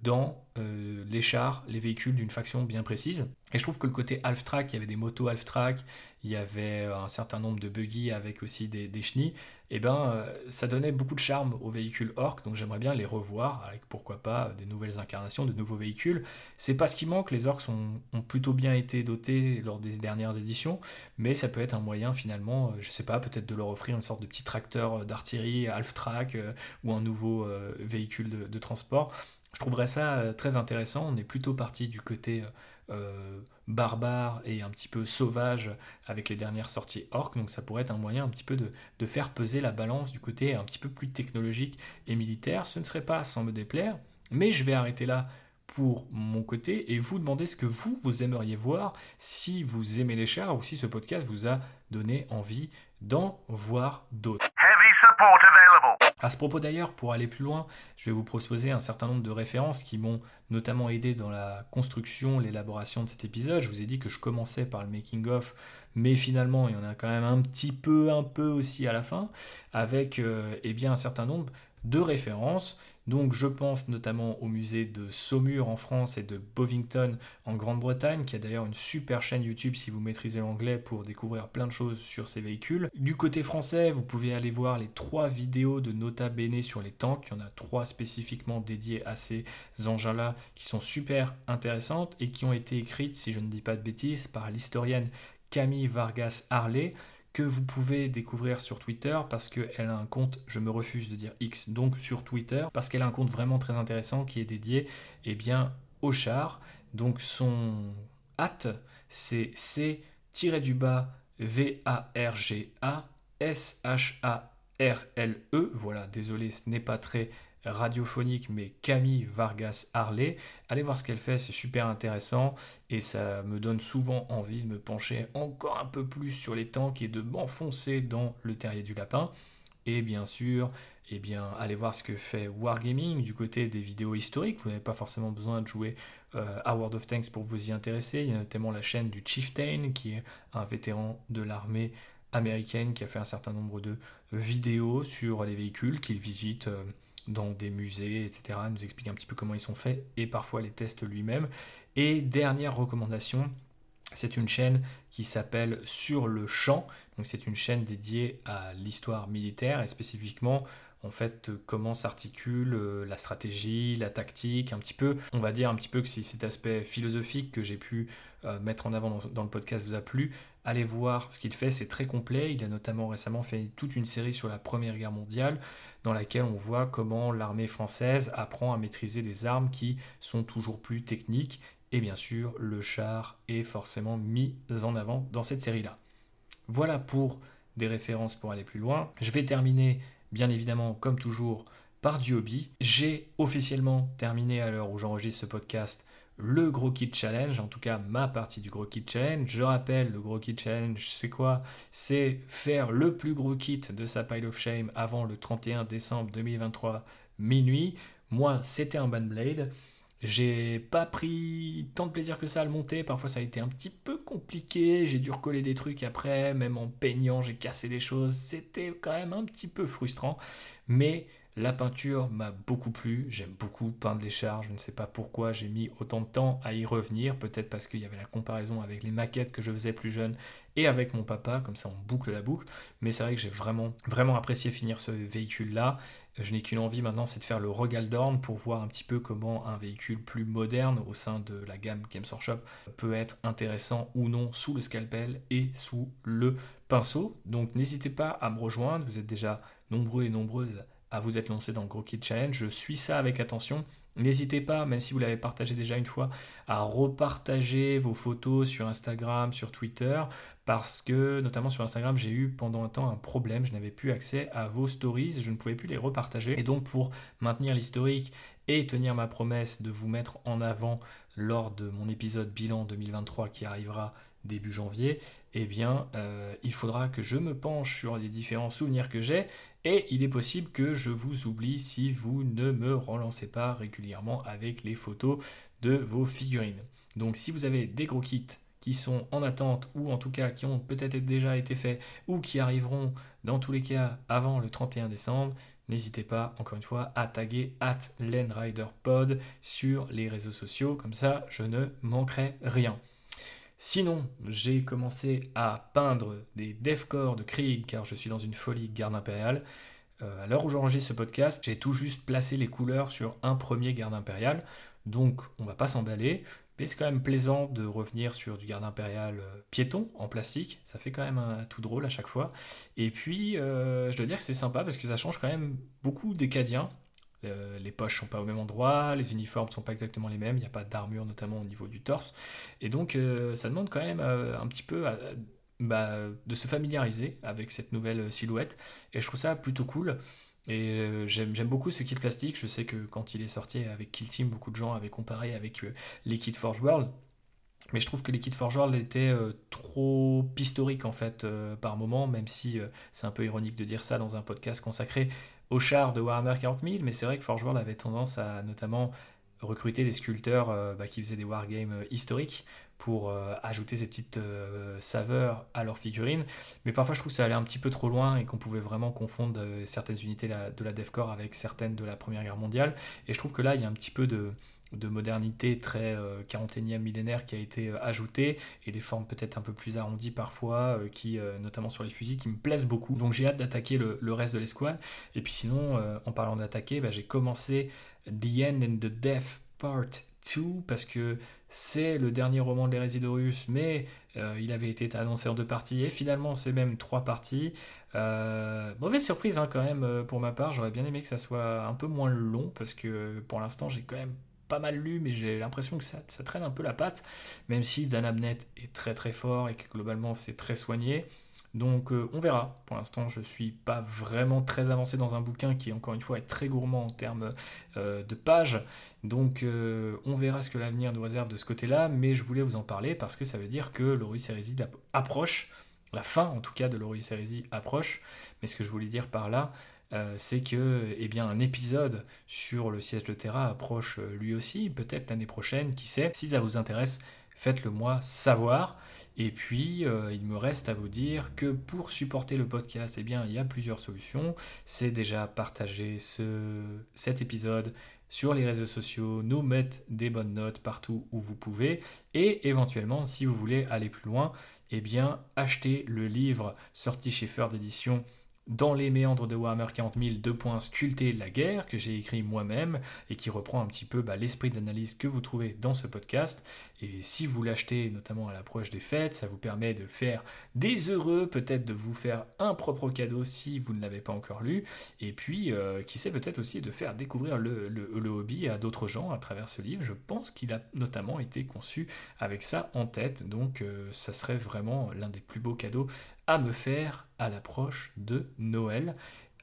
dans euh, les chars, les véhicules d'une faction bien précise. Et je trouve que le côté half-track, il y avait des motos half-track, il y avait un certain nombre de buggy avec aussi des, chenilles, et eh ben euh, ça donnait beaucoup de charme aux véhicules orc, donc j'aimerais bien les revoir avec pourquoi pas des nouvelles incarnations, de nouveaux véhicules. C'est pas ce qui manque, les orcs ont plutôt bien été dotés lors des dernières éditions, mais ça peut être un moyen finalement, je sais pas, peut-être de leur offrir une sorte de petit tracteur d'artillerie half-track ou un nouveau véhicule de transport je trouverais ça euh, très intéressant. On est plutôt parti du côté euh, euh, barbare et un petit peu sauvage avec les dernières sorties orc, donc ça pourrait être un moyen un petit peu de, de, faire peser la balance du côté un petit peu plus technologique et militaire. Ce ne serait pas sans me déplaire, mais je vais arrêter là pour mon côté et vous demander ce que vous, vous aimeriez voir si vous aimez les chars ou si ce podcast vous a donné envie d'en voir d'autres. À ce propos d'ailleurs, pour aller plus loin, je vais vous proposer un certain nombre de références qui m'ont notamment aidé dans la construction, l'élaboration de cet épisode. Je vous ai dit que je commençais par le making of, mais finalement il y en a quand même un petit peu, un peu aussi à la fin, avec euh, eh bien un certain nombre de références donc je pense notamment au musée de Saumur en France et de Bovington en Grande-Bretagne, qui a d'ailleurs une super chaîne YouTube si vous maîtrisez l'anglais pour découvrir plein de choses sur ces véhicules. Du côté français, vous pouvez aller voir les trois vidéos de Nota Bene sur les tanks. Il y en a trois spécifiquement dédiées à ces engins-là qui sont super intéressantes et qui ont été écrites, si je ne dis pas de bêtises, par l'historienne Camille Vargas Harley que vous pouvez découvrir sur Twitter parce qu'elle a un compte, je me refuse de dire X, donc sur Twitter, parce qu'elle a un compte vraiment très intéressant qui est dédié eh bien, au char. Donc son hâte, c'est C-du-bas V-A-R-G-A S-H-A-R-L-E. Voilà, désolé, ce n'est pas très radiophonique, mais Camille Vargas Harley. Allez voir ce qu'elle fait, c'est super intéressant et ça me donne souvent envie de me pencher encore un peu plus sur les tanks et de m'enfoncer dans le terrier du lapin. Et bien sûr, eh allez voir ce que fait Wargaming du côté des vidéos historiques. Vous n'avez pas forcément besoin de jouer euh, à World of Tanks pour vous y intéresser. Il y a notamment la chaîne du Chieftain, qui est un vétéran de l'armée américaine qui a fait un certain nombre de vidéos sur les véhicules qu'il visite. Euh, dans des musées, etc. Nous explique un petit peu comment ils sont faits et parfois les tests lui-même. Et dernière recommandation, c'est une chaîne qui s'appelle Sur le champ. Donc c'est une chaîne dédiée à l'histoire militaire et spécifiquement en fait comment s'articule euh, la stratégie, la tactique, un petit peu, on va dire un petit peu que si cet aspect philosophique que j'ai pu euh, mettre en avant dans, le podcast vous a plu, allez voir ce qu'il fait, c'est très complet. Il a notamment récemment fait toute une série sur la Première Guerre mondiale dans laquelle on voit comment l'armée française apprend à maîtriser des armes qui sont toujours plus techniques. Et bien sûr, le char est forcément mis en avant dans cette série-là. Voilà pour des références pour aller plus loin. Je vais terminer, bien évidemment, comme toujours, par du hobby. J'ai officiellement terminé à l'heure où j'enregistre ce podcast le gros kit challenge, en tout cas ma partie du gros kit challenge. Je rappelle, le gros kit challenge, c'est quoi? C'est faire le plus gros kit de sa pile of shame avant le 31 décembre 2023 minuit. Moi, c'était un blade. J'ai pas pris tant de plaisir que ça à le monter, parfois ça a été un petit peu compliqué, j'ai dû recoller des trucs après, même en peignant j'ai cassé des choses, c'était quand même un petit peu frustrant, mais la peinture m'a beaucoup plu, j'aime beaucoup peindre les chars, je ne sais pas pourquoi j'ai mis autant de temps à y revenir, peut-être parce qu'il y avait la comparaison avec les maquettes que je faisais plus jeune et avec mon papa, comme ça on boucle la boucle, mais c'est vrai que j'ai vraiment, vraiment apprécié finir ce véhicule-là. Je n'ai qu'une envie maintenant, c'est de faire le Rogaldorn pour voir un petit peu comment un véhicule plus moderne au sein de la gamme Games Workshop peut être intéressant ou non sous le scalpel et sous le pinceau. Donc n'hésitez pas à me rejoindre, vous êtes déjà nombreux et nombreuses à vous être lancé dans le Gros Challenge. Je suis ça avec attention. N'hésitez pas, même si vous l'avez partagé déjà une fois, à repartager vos photos sur Instagram, sur Twitter, parce que notamment sur Instagram, j'ai eu pendant un temps un problème, je n'avais plus accès à vos stories, je ne pouvais plus les repartager. Et donc pour maintenir l'historique et tenir ma promesse de vous mettre en avant lors de mon épisode bilan 2023 qui arrivera début janvier, eh bien, euh, il faudra que je me penche sur les différents souvenirs que j'ai et il est possible que je vous oublie si vous ne me relancez pas régulièrement avec les photos de vos figurines. Donc si vous avez des gros kits qui sont en attente ou en tout cas qui ont peut-être déjà été faits ou qui arriveront dans tous les cas avant le 31 décembre, n'hésitez pas encore une fois à taguer at lenriderpod sur les réseaux sociaux, comme ça je ne manquerai rien. Sinon, j'ai commencé à peindre des Defcore de Krieg car je suis dans une folie garde impériale. Euh, à l'heure où j'enregistre ce podcast, j'ai tout juste placé les couleurs sur un premier garde impérial, donc on va pas s'emballer. Mais c'est quand même plaisant de revenir sur du garde impérial euh, piéton en plastique. Ça fait quand même un tout drôle à chaque fois. Et puis, euh, je dois dire que c'est sympa parce que ça change quand même beaucoup des. Euh, les poches sont pas au même endroit, les uniformes sont pas exactement les mêmes, il n'y a pas d'armure notamment au niveau du torse. Et donc euh, ça demande quand même euh, un petit peu bah, de se familiariser avec cette nouvelle silhouette. Et je trouve ça plutôt cool. Et j'aime beaucoup ce kit plastique. Je sais que quand il est sorti avec Kill Team, beaucoup de gens avaient comparé avec les kits Forge World. Mais je trouve que les kits Forge World étaient trop historiques en fait par moment, même si c'est un peu ironique de dire ça dans un podcast consacré au char de Warhammer 40 000, mais c'est vrai que Forge World avait tendance à notamment recruter des sculpteurs euh, bah, qui faisaient des wargames euh, historiques pour euh, ajouter ces petites saveurs à leurs figurines. Mais parfois, je trouve que ça allait un petit peu trop loin et qu'on pouvait vraiment confondre certaines unités de la DevCore avec certaines de la Première Guerre mondiale. Et je trouve que là, il y a un petit peu de, de modernité très 41e millénaire qui a été ajoutée et des formes peut-être un peu plus arrondies parfois qui notamment sur les fusils qui me plaisent beaucoup. Donc j'ai hâte d'attaquer le, reste de l'escouade. Et puis sinon en parlant d'attaquer bah, j'ai commencé The End and the Death Part 2 parce que c'est le dernier roman de l'hérésie d'Horus, mais euh, il avait été annoncé en deux parties et finalement c'est même trois parties. Euh, mauvaise surprise hein, quand même euh, pour ma part, j'aurais bien aimé que ça soit un peu moins long parce que pour l'instant j'ai quand même pas mal lu, mais j'ai l'impression que ça, traîne un peu la patte, même si Dan Abnett est très très fort et que globalement c'est très soigné. Donc euh, on verra. Pour l'instant, je suis pas vraiment très avancé dans un bouquin qui, encore une fois, est très gourmand en termes euh, de pages. Donc euh, on verra ce que l'avenir nous réserve de ce côté-là. Mais je voulais vous en parler parce que ça veut dire que l'Horus Heresy approche. La fin, en tout cas, de l'Horus Heresy approche. Mais ce que je voulais dire par là, c'est que eh un épisode sur le siège de Terra approche lui aussi, peut-être l'année prochaine, qui sait. Si ça vous intéresse, faites-le moi savoir. Et puis, euh, il me reste à vous dire que pour supporter le podcast, eh bien, il y a plusieurs solutions. C'est déjà partager ce, cet épisode sur les réseaux sociaux, nous mettre des bonnes notes partout où vous pouvez, et éventuellement, si vous voulez aller plus loin, eh bien, acheter le livre sorti chez Feur d'édition dans les méandres de Warhammer 40 000, deux points sculpter la guerre, que j'ai écrit moi-même, et qui reprend un petit peu bah, l'esprit d'analyse que vous trouvez dans ce podcast. Et si vous l'achetez, notamment à l'approche des fêtes, ça vous permet de faire des heureux, peut-être de vous faire un propre cadeau si vous ne l'avez pas encore lu, et puis, euh, qui sait peut-être aussi de faire découvrir le, hobby à d'autres gens à travers ce livre. Je pense qu'il a notamment été conçu avec ça en tête, donc euh, ça serait vraiment l'un des plus beaux cadeaux à me faire à l'approche de Noël.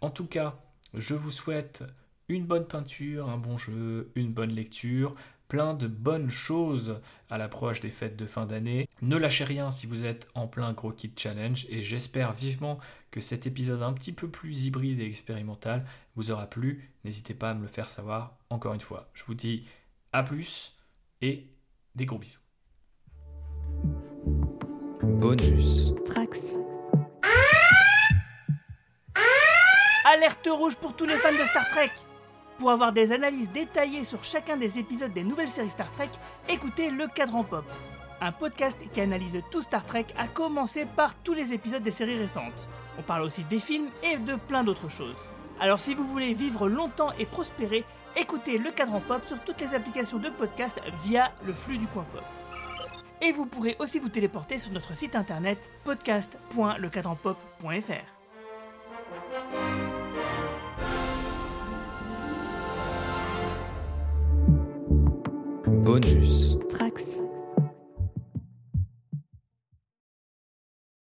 En tout cas, je vous souhaite une bonne peinture, un bon jeu, une bonne lecture, plein de bonnes choses à l'approche des fêtes de fin d'année. Ne lâchez rien si vous êtes en plein gros kit challenge et j'espère vivement que cet épisode un petit peu plus hybride et expérimental vous aura plu. N'hésitez pas à me le faire savoir encore une fois. Je vous dis à plus et des gros bisous. Bonus. Trax. Alerte rouge pour tous les fans de Star Trek Pour avoir des analyses détaillées sur chacun des épisodes des nouvelles séries Star Trek, écoutez Le Cadran Pop, un podcast qui analyse tout Star Trek, à commencer par tous les épisodes des séries récentes. On parle aussi des films et de plein d'autres choses. Alors si vous voulez vivre longtemps et prospérer, écoutez Le Cadran Pop sur toutes les applications de podcast via le flux du coin pop. Et vous pourrez aussi vous téléporter sur notre site internet podcast.lecadranpop.fr. Bonus. Trax.